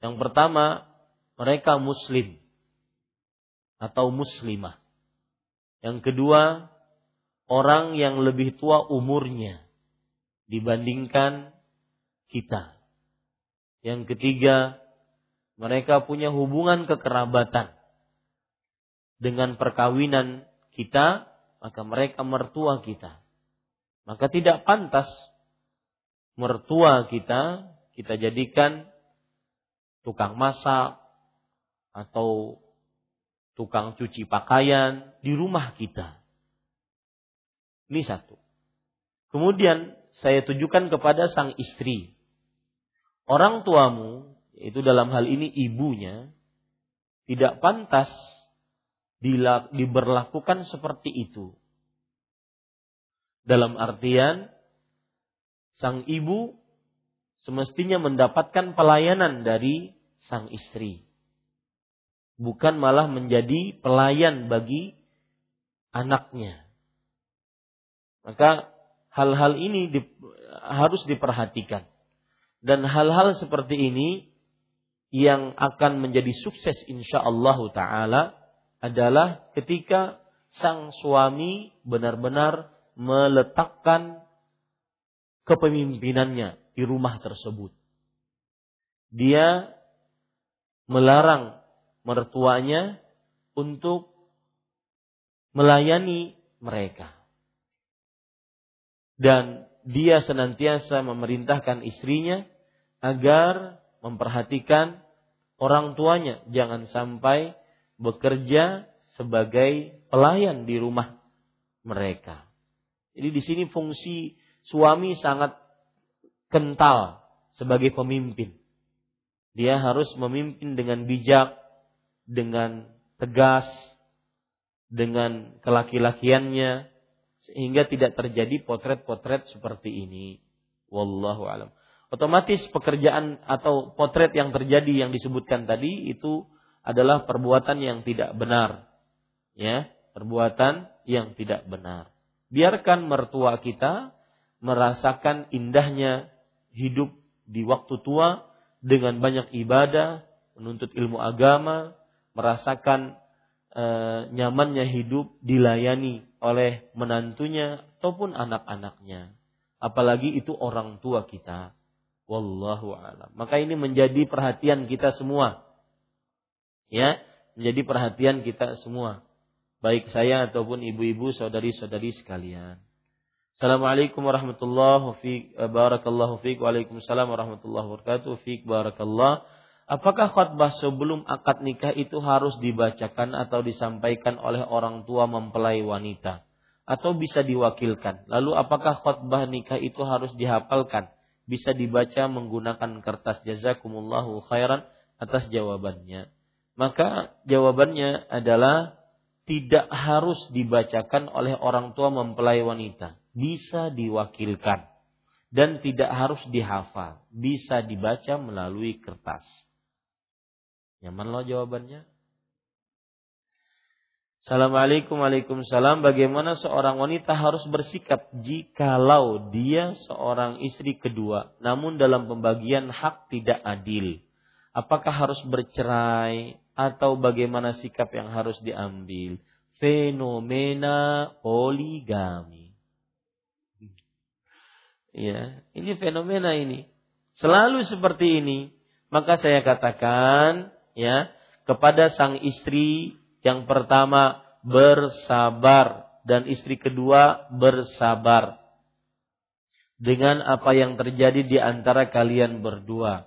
Yang pertama, mereka muslim atau muslimah. Yang kedua, orang yang lebih tua umurnya dibandingkan kita. Yang ketiga, mereka punya hubungan kekerabatan dengan perkawinan kita, maka mereka mertua kita. Maka tidak pantas mertua kita kita jadikan tukang masak atau tukang cuci pakaian di rumah kita. Ini satu. Kemudian saya tujukan kepada sang istri. Orang tuamu, itu dalam hal ini ibunya, tidak pantas diberlakukan seperti itu. Dalam artian, sang ibu semestinya mendapatkan pelayanan dari sang istri. Bukan malah menjadi pelayan bagi anaknya. Maka hal-hal ini di, harus diperhatikan. Dan hal-hal seperti ini yang akan menjadi sukses insya Allah Ta'ala adalah ketika sang suami benar-benar meletakkan kepemimpinannya di rumah tersebut. Dia melarang mertuanya untuk melayani mereka dan dia senantiasa memerintahkan istrinya agar memperhatikan orang tuanya jangan sampai bekerja sebagai pelayan di rumah mereka. Jadi di sini fungsi suami sangat kental sebagai pemimpin. Dia harus memimpin dengan bijak, dengan tegas, dengan kelaki-lakiannya, sehingga tidak terjadi potret-potret seperti ini. Wallahu alam. Otomatis pekerjaan atau potret yang terjadi yang disebutkan tadi itu adalah perbuatan yang tidak benar. Ya, perbuatan yang tidak benar. Biarkan mertua kita merasakan indahnya hidup di waktu tua dengan banyak ibadah, menuntut ilmu agama, merasakan e, nyamannya hidup dilayani oleh menantunya ataupun anak-anaknya. Apalagi itu orang tua kita. Wallahu alam. Maka ini menjadi perhatian kita semua. Ya, menjadi perhatian kita semua. Baik saya ataupun ibu-ibu, saudari-saudari sekalian. Assalamualaikum warahmatullahi wabarakatuh. Waalaikumsalam warahmatullahi wabarakatuh. Fik barakallah. Apakah khutbah sebelum akad nikah itu harus dibacakan atau disampaikan oleh orang tua mempelai wanita? Atau bisa diwakilkan? Lalu apakah khutbah nikah itu harus dihafalkan? Bisa dibaca menggunakan kertas jazakumullahu khairan atas jawabannya. Maka jawabannya adalah tidak harus dibacakan oleh orang tua mempelai wanita. Bisa diwakilkan. Dan tidak harus dihafal. Bisa dibaca melalui kertas. Nyaman lo jawabannya? Assalamualaikum Waalaikumsalam Bagaimana seorang wanita harus bersikap Jikalau dia seorang istri kedua Namun dalam pembagian hak tidak adil Apakah harus bercerai Atau bagaimana sikap yang harus diambil Fenomena poligami Ya, ini fenomena ini. Selalu seperti ini. Maka saya katakan ya kepada sang istri yang pertama bersabar dan istri kedua bersabar dengan apa yang terjadi di antara kalian berdua.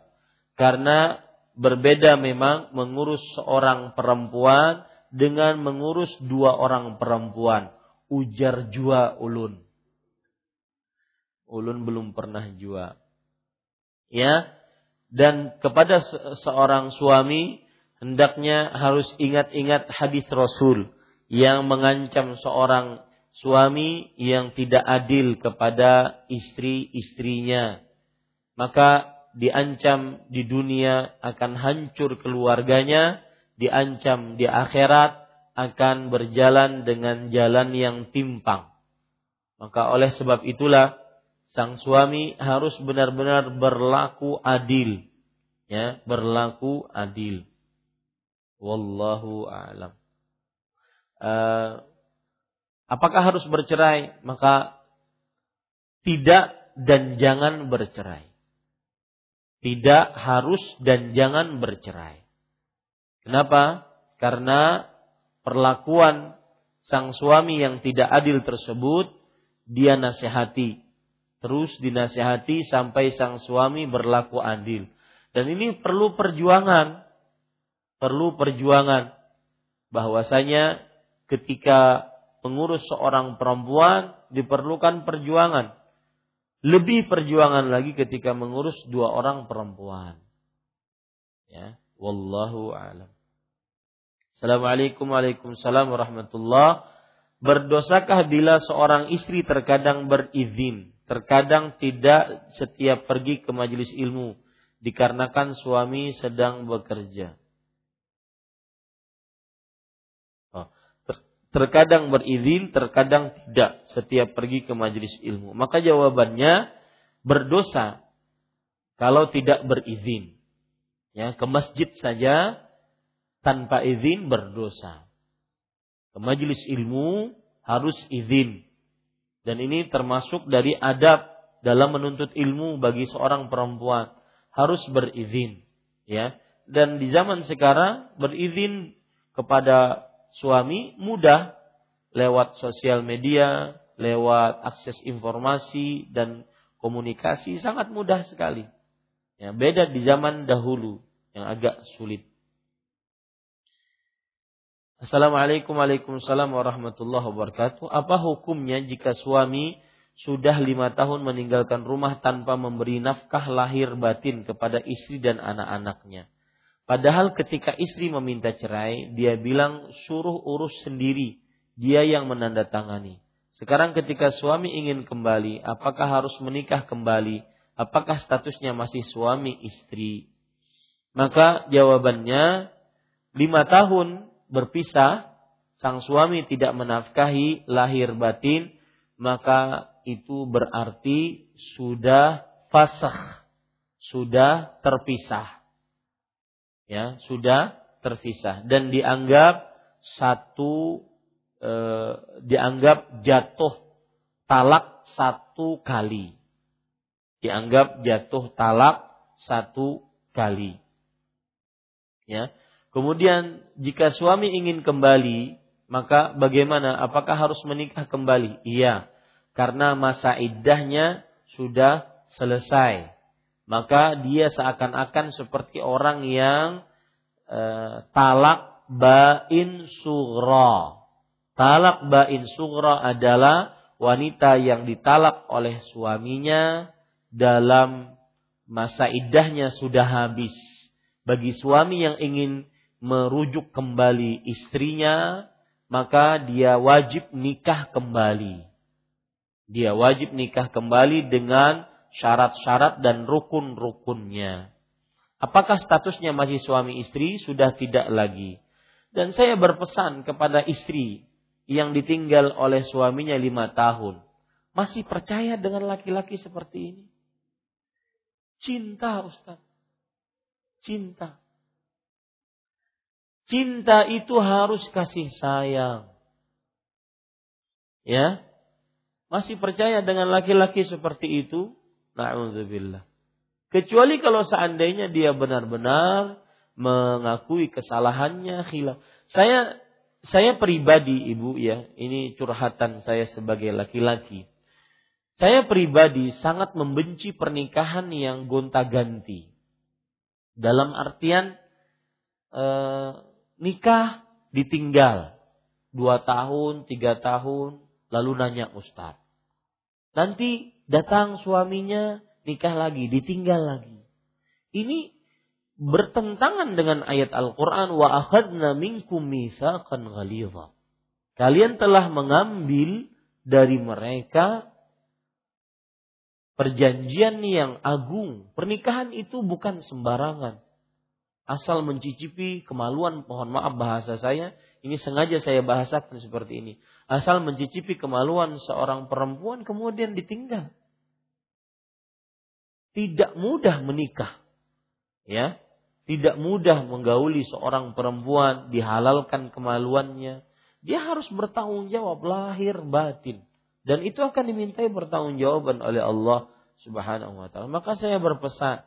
Karena berbeda memang mengurus seorang perempuan dengan mengurus dua orang perempuan. Ujar jua ulun. Ulun belum pernah jua. Ya, dan kepada seorang suami hendaknya harus ingat-ingat hadis Rasul yang mengancam seorang suami yang tidak adil kepada istri-istrinya. Maka diancam di dunia akan hancur keluarganya, diancam di akhirat akan berjalan dengan jalan yang timpang. Maka oleh sebab itulah sang suami harus benar-benar berlaku adil. Ya, berlaku adil. Wallahu a'lam. Uh, Apakah harus bercerai? Maka tidak dan jangan bercerai. Tidak harus dan jangan bercerai. Kenapa? Karena perlakuan sang suami yang tidak adil tersebut dia nasihati. Terus dinasihati sampai sang suami berlaku adil. Dan ini perlu perjuangan. Perlu perjuangan. Bahwasanya ketika mengurus seorang perempuan diperlukan perjuangan lebih perjuangan lagi ketika mengurus dua orang perempuan. Ya, wallahu alam. Assalamualaikum Waalaikumsalam warahmatullah. Berdosakah bila seorang istri terkadang berizin, terkadang tidak setiap pergi ke majelis ilmu dikarenakan suami sedang bekerja? Terkadang berizin, terkadang tidak setiap pergi ke majelis ilmu. Maka jawabannya berdosa kalau tidak berizin. Ya, ke masjid saja tanpa izin berdosa. Ke majelis ilmu harus izin. Dan ini termasuk dari adab dalam menuntut ilmu bagi seorang perempuan harus berizin, ya. Dan di zaman sekarang berizin kepada suami mudah lewat sosial media, lewat akses informasi dan komunikasi sangat mudah sekali. Ya, beda di zaman dahulu yang agak sulit. Assalamualaikum Waalaikumsalam warahmatullahi wabarakatuh. Apa hukumnya jika suami sudah lima tahun meninggalkan rumah tanpa memberi nafkah lahir batin kepada istri dan anak-anaknya? Padahal ketika istri meminta cerai, dia bilang suruh urus sendiri, dia yang menandatangani. Sekarang ketika suami ingin kembali, apakah harus menikah kembali? Apakah statusnya masih suami istri? Maka jawabannya, lima tahun berpisah, sang suami tidak menafkahi lahir batin, maka itu berarti sudah fasah, sudah terpisah ya sudah terpisah. Dan dianggap satu e, dianggap jatuh talak satu kali. Dianggap jatuh talak satu kali. Ya. Kemudian jika suami ingin kembali maka bagaimana? Apakah harus menikah kembali? Iya. Karena masa iddahnya sudah selesai maka dia seakan-akan seperti orang yang e, talak bain sugra. Talak bain sugra adalah wanita yang ditalak oleh suaminya dalam masa iddahnya sudah habis. Bagi suami yang ingin merujuk kembali istrinya, maka dia wajib nikah kembali. Dia wajib nikah kembali dengan syarat-syarat dan rukun-rukunnya. Apakah statusnya masih suami istri? Sudah tidak lagi. Dan saya berpesan kepada istri yang ditinggal oleh suaminya lima tahun. Masih percaya dengan laki-laki seperti ini? Cinta Ustaz. Cinta. Cinta itu harus kasih sayang. Ya. Masih percaya dengan laki-laki seperti itu? Na'udzubillah. Kecuali kalau seandainya dia benar-benar mengakui kesalahannya khilaf. Saya saya pribadi Ibu ya, ini curhatan saya sebagai laki-laki. Saya pribadi sangat membenci pernikahan yang gonta-ganti. Dalam artian eh, nikah ditinggal dua tahun, tiga tahun, lalu nanya Ustadz. Nanti datang suaminya nikah lagi, ditinggal lagi. Ini bertentangan dengan ayat Al-Qur'an wa akhadna minkum mitsaqan. Kalian telah mengambil dari mereka perjanjian yang agung. Pernikahan itu bukan sembarangan. Asal mencicipi kemaluan, mohon maaf bahasa saya, ini sengaja saya bahasakan seperti ini asal mencicipi kemaluan seorang perempuan kemudian ditinggal. Tidak mudah menikah. Ya, tidak mudah menggauli seorang perempuan, dihalalkan kemaluannya dia harus bertanggung jawab lahir batin. Dan itu akan dimintai pertanggungjawaban oleh Allah Subhanahu wa taala. Maka saya berpesan,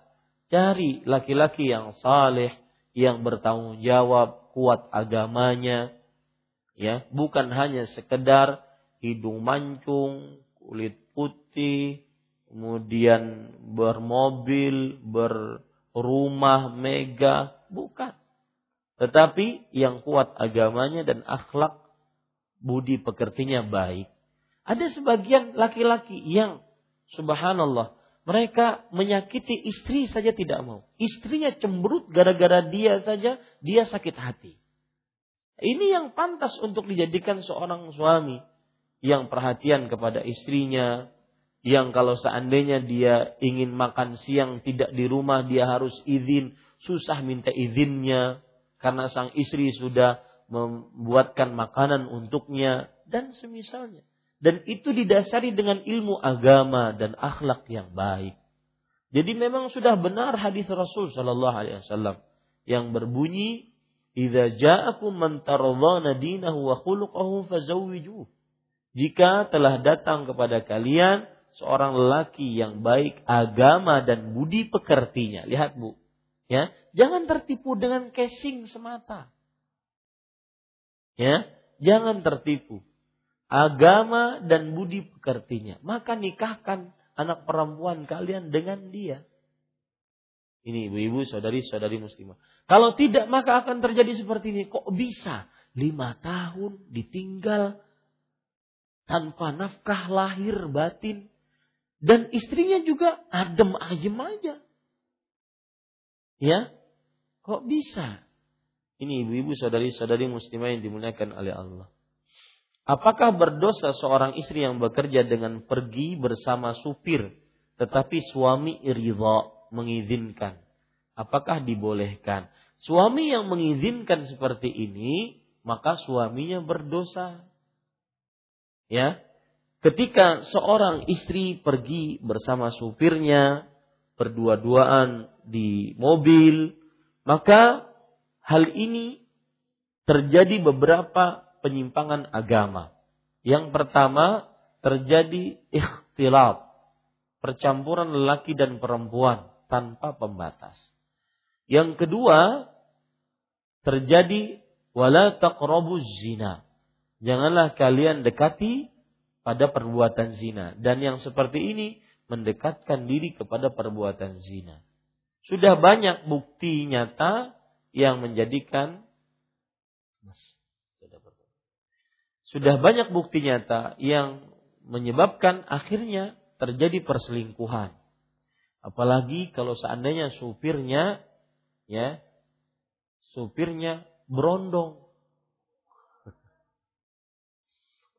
cari laki-laki yang saleh, yang bertanggung jawab, kuat agamanya, ya, bukan hanya sekedar hidung mancung, kulit putih, kemudian bermobil, berrumah mega, bukan. Tetapi yang kuat agamanya dan akhlak budi pekertinya baik. Ada sebagian laki-laki yang subhanallah mereka menyakiti istri saja tidak mau. Istrinya cemberut gara-gara dia saja dia sakit hati. Ini yang pantas untuk dijadikan seorang suami yang perhatian kepada istrinya, yang kalau seandainya dia ingin makan siang tidak di rumah dia harus izin, susah minta izinnya karena sang istri sudah membuatkan makanan untuknya dan semisalnya. Dan itu didasari dengan ilmu agama dan akhlak yang baik. Jadi memang sudah benar hadis Rasul Shallallahu Alaihi Wasallam yang berbunyi, "Idza ja'akum man taradhana dinahu wa khuluquhu fazawwijuh." Jika telah datang kepada kalian seorang lelaki yang baik agama dan budi pekertinya, lihat Bu, ya, jangan tertipu dengan casing semata. Ya, jangan tertipu. Agama dan budi pekertinya. Maka nikahkan anak perempuan kalian dengan dia. Ini ibu-ibu, saudari-saudari muslimah. Kalau tidak maka akan terjadi seperti ini. Kok bisa? Lima tahun ditinggal tanpa nafkah lahir batin. Dan istrinya juga adem ajem aja. Ya, kok bisa? Ini ibu-ibu saudari-saudari muslimah yang dimuliakan oleh Allah. Apakah berdosa seorang istri yang bekerja dengan pergi bersama supir tetapi suami ridha mengizinkan? Apakah dibolehkan? Suami yang mengizinkan seperti ini, maka suaminya berdosa. Ya. Ketika seorang istri pergi bersama supirnya, berdua-duaan di mobil, maka hal ini terjadi beberapa penyimpangan agama. Yang pertama, terjadi ikhtilat, percampuran lelaki dan perempuan tanpa pembatas. Yang kedua, terjadi wala taqrabuz zina. Janganlah kalian dekati pada perbuatan zina dan yang seperti ini mendekatkan diri kepada perbuatan zina. Sudah banyak bukti nyata yang menjadikan sudah banyak bukti nyata yang menyebabkan akhirnya terjadi perselingkuhan. Apalagi kalau seandainya supirnya ya supirnya berondong.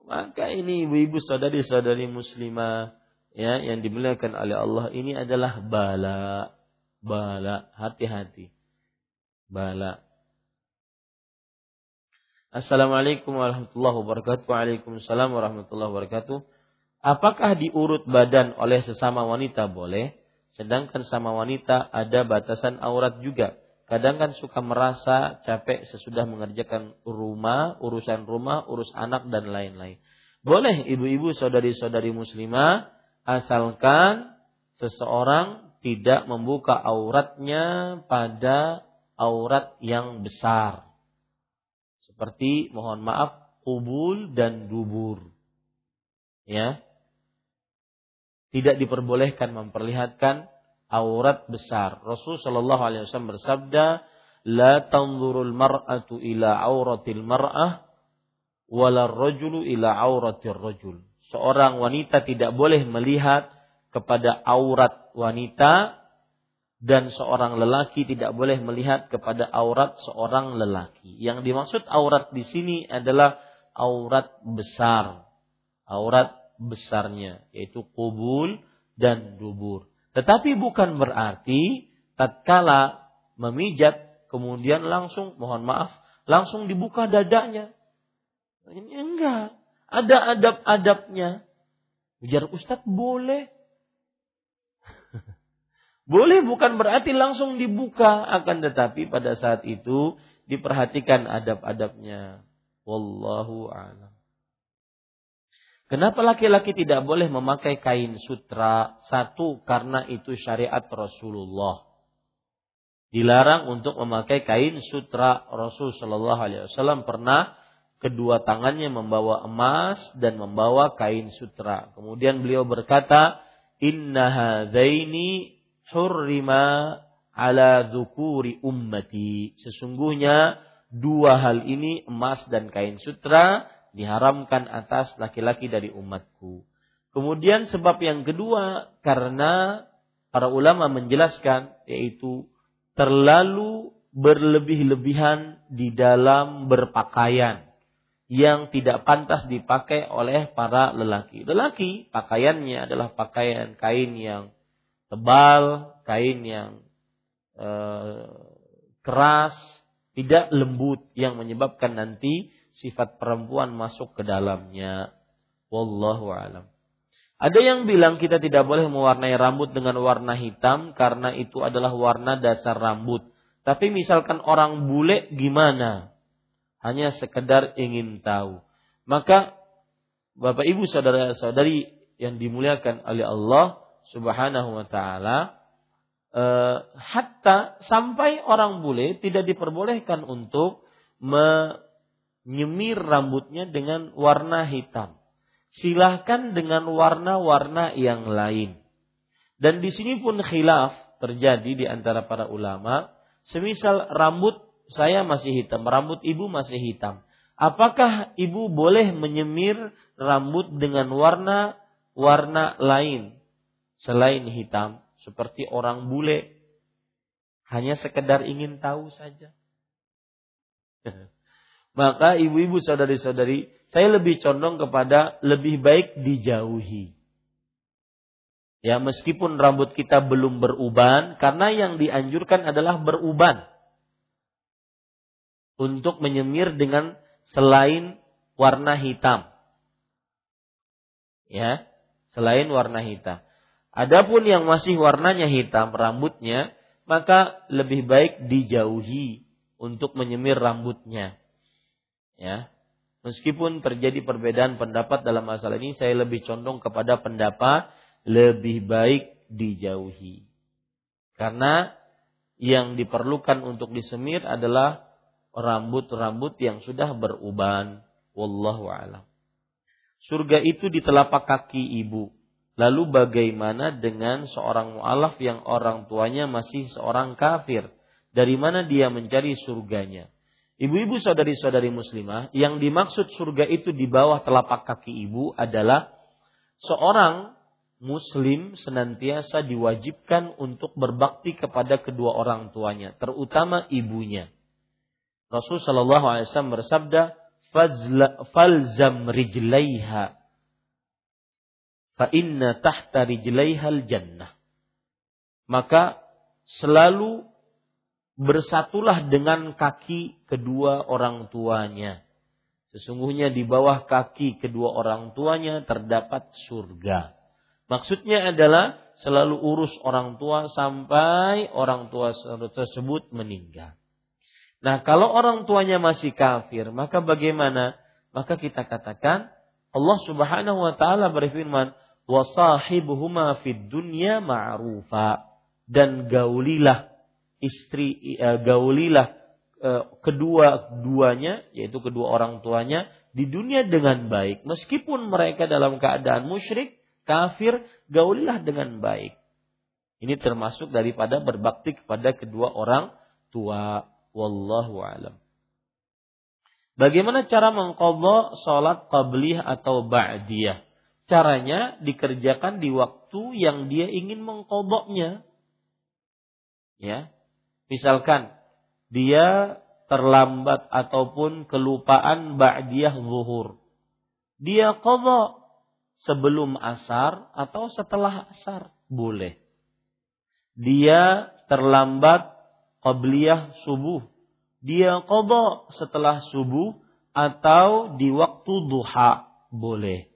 Maka ini ibu-ibu saudari-saudari muslimah ya yang dimuliakan oleh Allah ini adalah bala bala hati-hati bala. Assalamualaikum warahmatullahi wabarakatuh. Waalaikumsalam warahmatullahi wabarakatuh. Apakah diurut badan oleh sesama wanita boleh? Sedangkan sama wanita ada batasan aurat juga. Kadang kan suka merasa capek sesudah mengerjakan rumah, urusan rumah, urus anak dan lain-lain. Boleh ibu-ibu saudari-saudari muslimah asalkan seseorang tidak membuka auratnya pada aurat yang besar. Seperti mohon maaf kubul dan dubur. Ya. Tidak diperbolehkan memperlihatkan aurat besar. Rasul Shallallahu alaihi wasallam bersabda, "La tanzurul mar'atu ila auratil mar'ah wala rajulu ila auratir rajul." Seorang wanita tidak boleh melihat kepada aurat wanita dan seorang lelaki tidak boleh melihat kepada aurat seorang lelaki. Yang dimaksud aurat di sini adalah aurat besar. Aurat besarnya yaitu kubul dan dubur. Tetapi bukan berarti tatkala memijat kemudian langsung mohon maaf langsung dibuka dadanya. Ini enggak. Ada adab-adabnya. Ujar Ustadz boleh. Boleh bukan berarti langsung dibuka, akan tetapi pada saat itu diperhatikan adab-adabnya. Wallahu a'lam. Kenapa laki-laki tidak boleh memakai kain sutra? Satu, karena itu syariat Rasulullah. Dilarang untuk memakai kain sutra. Rasul Shallallahu Alaihi Wasallam pernah kedua tangannya membawa emas dan membawa kain sutra. Kemudian beliau berkata, Inna hadaini hurrima ala dzukuri ummati. Sesungguhnya dua hal ini emas dan kain sutra diharamkan atas laki-laki dari umatku. Kemudian sebab yang kedua karena para ulama menjelaskan yaitu terlalu berlebih-lebihan di dalam berpakaian yang tidak pantas dipakai oleh para lelaki. Lelaki pakaiannya adalah pakaian kain yang tebal, kain yang eh, keras, tidak lembut yang menyebabkan nanti sifat perempuan masuk ke dalamnya. Wallahu alam. Ada yang bilang kita tidak boleh mewarnai rambut dengan warna hitam karena itu adalah warna dasar rambut. Tapi misalkan orang bule gimana? Hanya sekedar ingin tahu. Maka Bapak Ibu saudara-saudari yang dimuliakan oleh Allah Subhanahu wa taala eh, hatta sampai orang bule tidak diperbolehkan untuk menyemir rambutnya dengan warna hitam. Silahkan dengan warna-warna yang lain. Dan di sini pun khilaf terjadi di antara para ulama. Semisal rambut saya masih hitam, rambut ibu masih hitam. Apakah ibu boleh menyemir rambut dengan warna warna lain selain hitam seperti orang bule? Hanya sekedar ingin tahu saja. Maka ibu-ibu saudari-saudari, saya lebih condong kepada lebih baik dijauhi. Ya, meskipun rambut kita belum beruban, karena yang dianjurkan adalah beruban. Untuk menyemir dengan selain warna hitam. Ya, selain warna hitam. Adapun yang masih warnanya hitam rambutnya, maka lebih baik dijauhi untuk menyemir rambutnya. Ya. Meskipun terjadi perbedaan pendapat dalam masalah ini, saya lebih condong kepada pendapat lebih baik dijauhi. Karena yang diperlukan untuk disemir adalah rambut-rambut yang sudah beruban. Wallahu alam. Surga itu di telapak kaki ibu. Lalu bagaimana dengan seorang mu'alaf yang orang tuanya masih seorang kafir? Dari mana dia mencari surganya? Ibu-ibu saudari-saudari muslimah, yang dimaksud surga itu di bawah telapak kaki ibu adalah seorang muslim senantiasa diwajibkan untuk berbakti kepada kedua orang tuanya, terutama ibunya. Rasul Shallallahu Alaihi Wasallam bersabda, "Falzam rijlaiha, fa inna tahta rijlaihal jannah." Maka selalu bersatulah dengan kaki kedua orang tuanya. Sesungguhnya di bawah kaki kedua orang tuanya terdapat surga. Maksudnya adalah selalu urus orang tua sampai orang tua tersebut meninggal. Nah, kalau orang tuanya masih kafir, maka bagaimana? Maka kita katakan Allah Subhanahu wa taala berfirman, "Wa sahibuhuma fid dunya ma'rufa." Dan gaulilah istri uh, gaulilah uh, kedua duanya yaitu kedua orang tuanya di dunia dengan baik. Meskipun mereka dalam keadaan musyrik kafir gaulilah dengan baik. Ini termasuk daripada berbakti kepada kedua orang tua. Wallahu alam. Bagaimana cara mengqadha salat qabliyah atau ba'diyah? Caranya dikerjakan di waktu yang dia ingin mengqadhanya. Ya, Misalkan dia terlambat ataupun kelupaan ba'diyah zuhur. Dia qadha sebelum asar atau setelah asar boleh. Dia terlambat qabliyah subuh. Dia qadha setelah subuh atau di waktu duha boleh.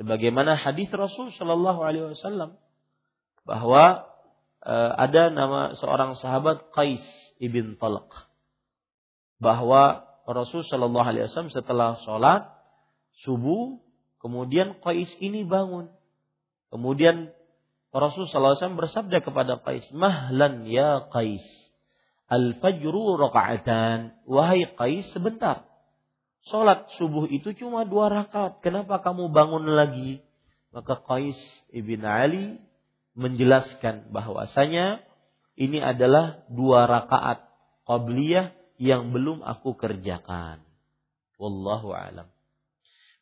Sebagaimana hadis Rasul Shallallahu alaihi wasallam bahwa ada nama seorang sahabat Qais ibn Talq bahwa Rasul Shallallahu Alaihi Wasallam setelah sholat subuh, kemudian Qais ini bangun. Kemudian Rasul Shallallahu Alaihi Wasallam bersabda kepada Qais, Mahlan ya Qais, al-fajru rakaatan. Wahai Qais, sebentar. Sholat subuh itu cuma dua rakaat. Kenapa kamu bangun lagi? Maka Qais ibn Ali menjelaskan bahwasanya ini adalah dua rakaat qabliyah yang belum aku kerjakan. Wallahu alam.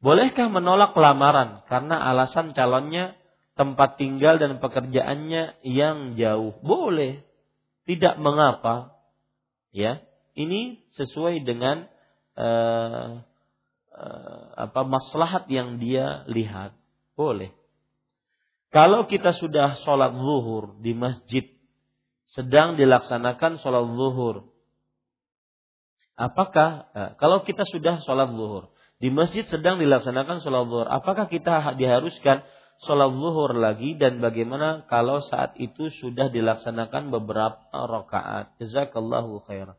Bolehkah menolak lamaran karena alasan calonnya tempat tinggal dan pekerjaannya yang jauh? Boleh. Tidak mengapa. Ya, ini sesuai dengan uh, uh, apa maslahat yang dia lihat. Boleh. Kalau kita sudah sholat zuhur di masjid, sedang dilaksanakan sholat zuhur, apakah uh, kalau kita sudah sholat zuhur di masjid sedang dilaksanakan sholat zuhur, apakah kita diharuskan sholat zuhur lagi dan bagaimana kalau saat itu sudah dilaksanakan beberapa rakaat? Jazakallahu khairan.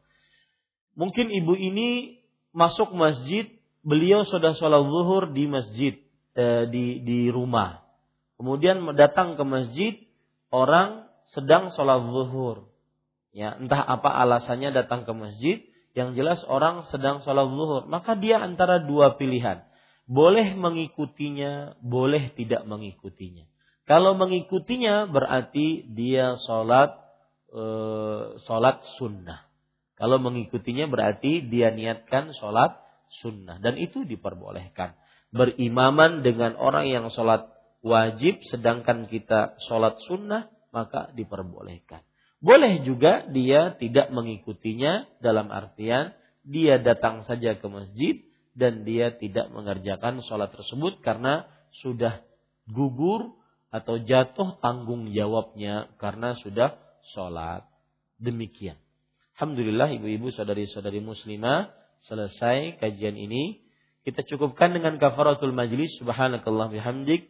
Mungkin ibu ini masuk masjid, beliau sudah sholat zuhur di masjid, eh, di di rumah Kemudian datang ke masjid, orang sedang sholat zuhur. Ya, entah apa alasannya datang ke masjid, yang jelas orang sedang sholat zuhur. Maka dia antara dua pilihan. Boleh mengikutinya, boleh tidak mengikutinya. Kalau mengikutinya berarti dia sholat e, sholat sunnah. Kalau mengikutinya berarti dia niatkan sholat sunnah. Dan itu diperbolehkan. Berimaman dengan orang yang sholat wajib sedangkan kita sholat sunnah maka diperbolehkan. Boleh juga dia tidak mengikutinya dalam artian dia datang saja ke masjid dan dia tidak mengerjakan sholat tersebut karena sudah gugur atau jatuh tanggung jawabnya karena sudah sholat. Demikian. Alhamdulillah ibu-ibu saudari-saudari muslimah selesai kajian ini. Kita cukupkan dengan kafaratul majlis. Subhanakallah bihamdik.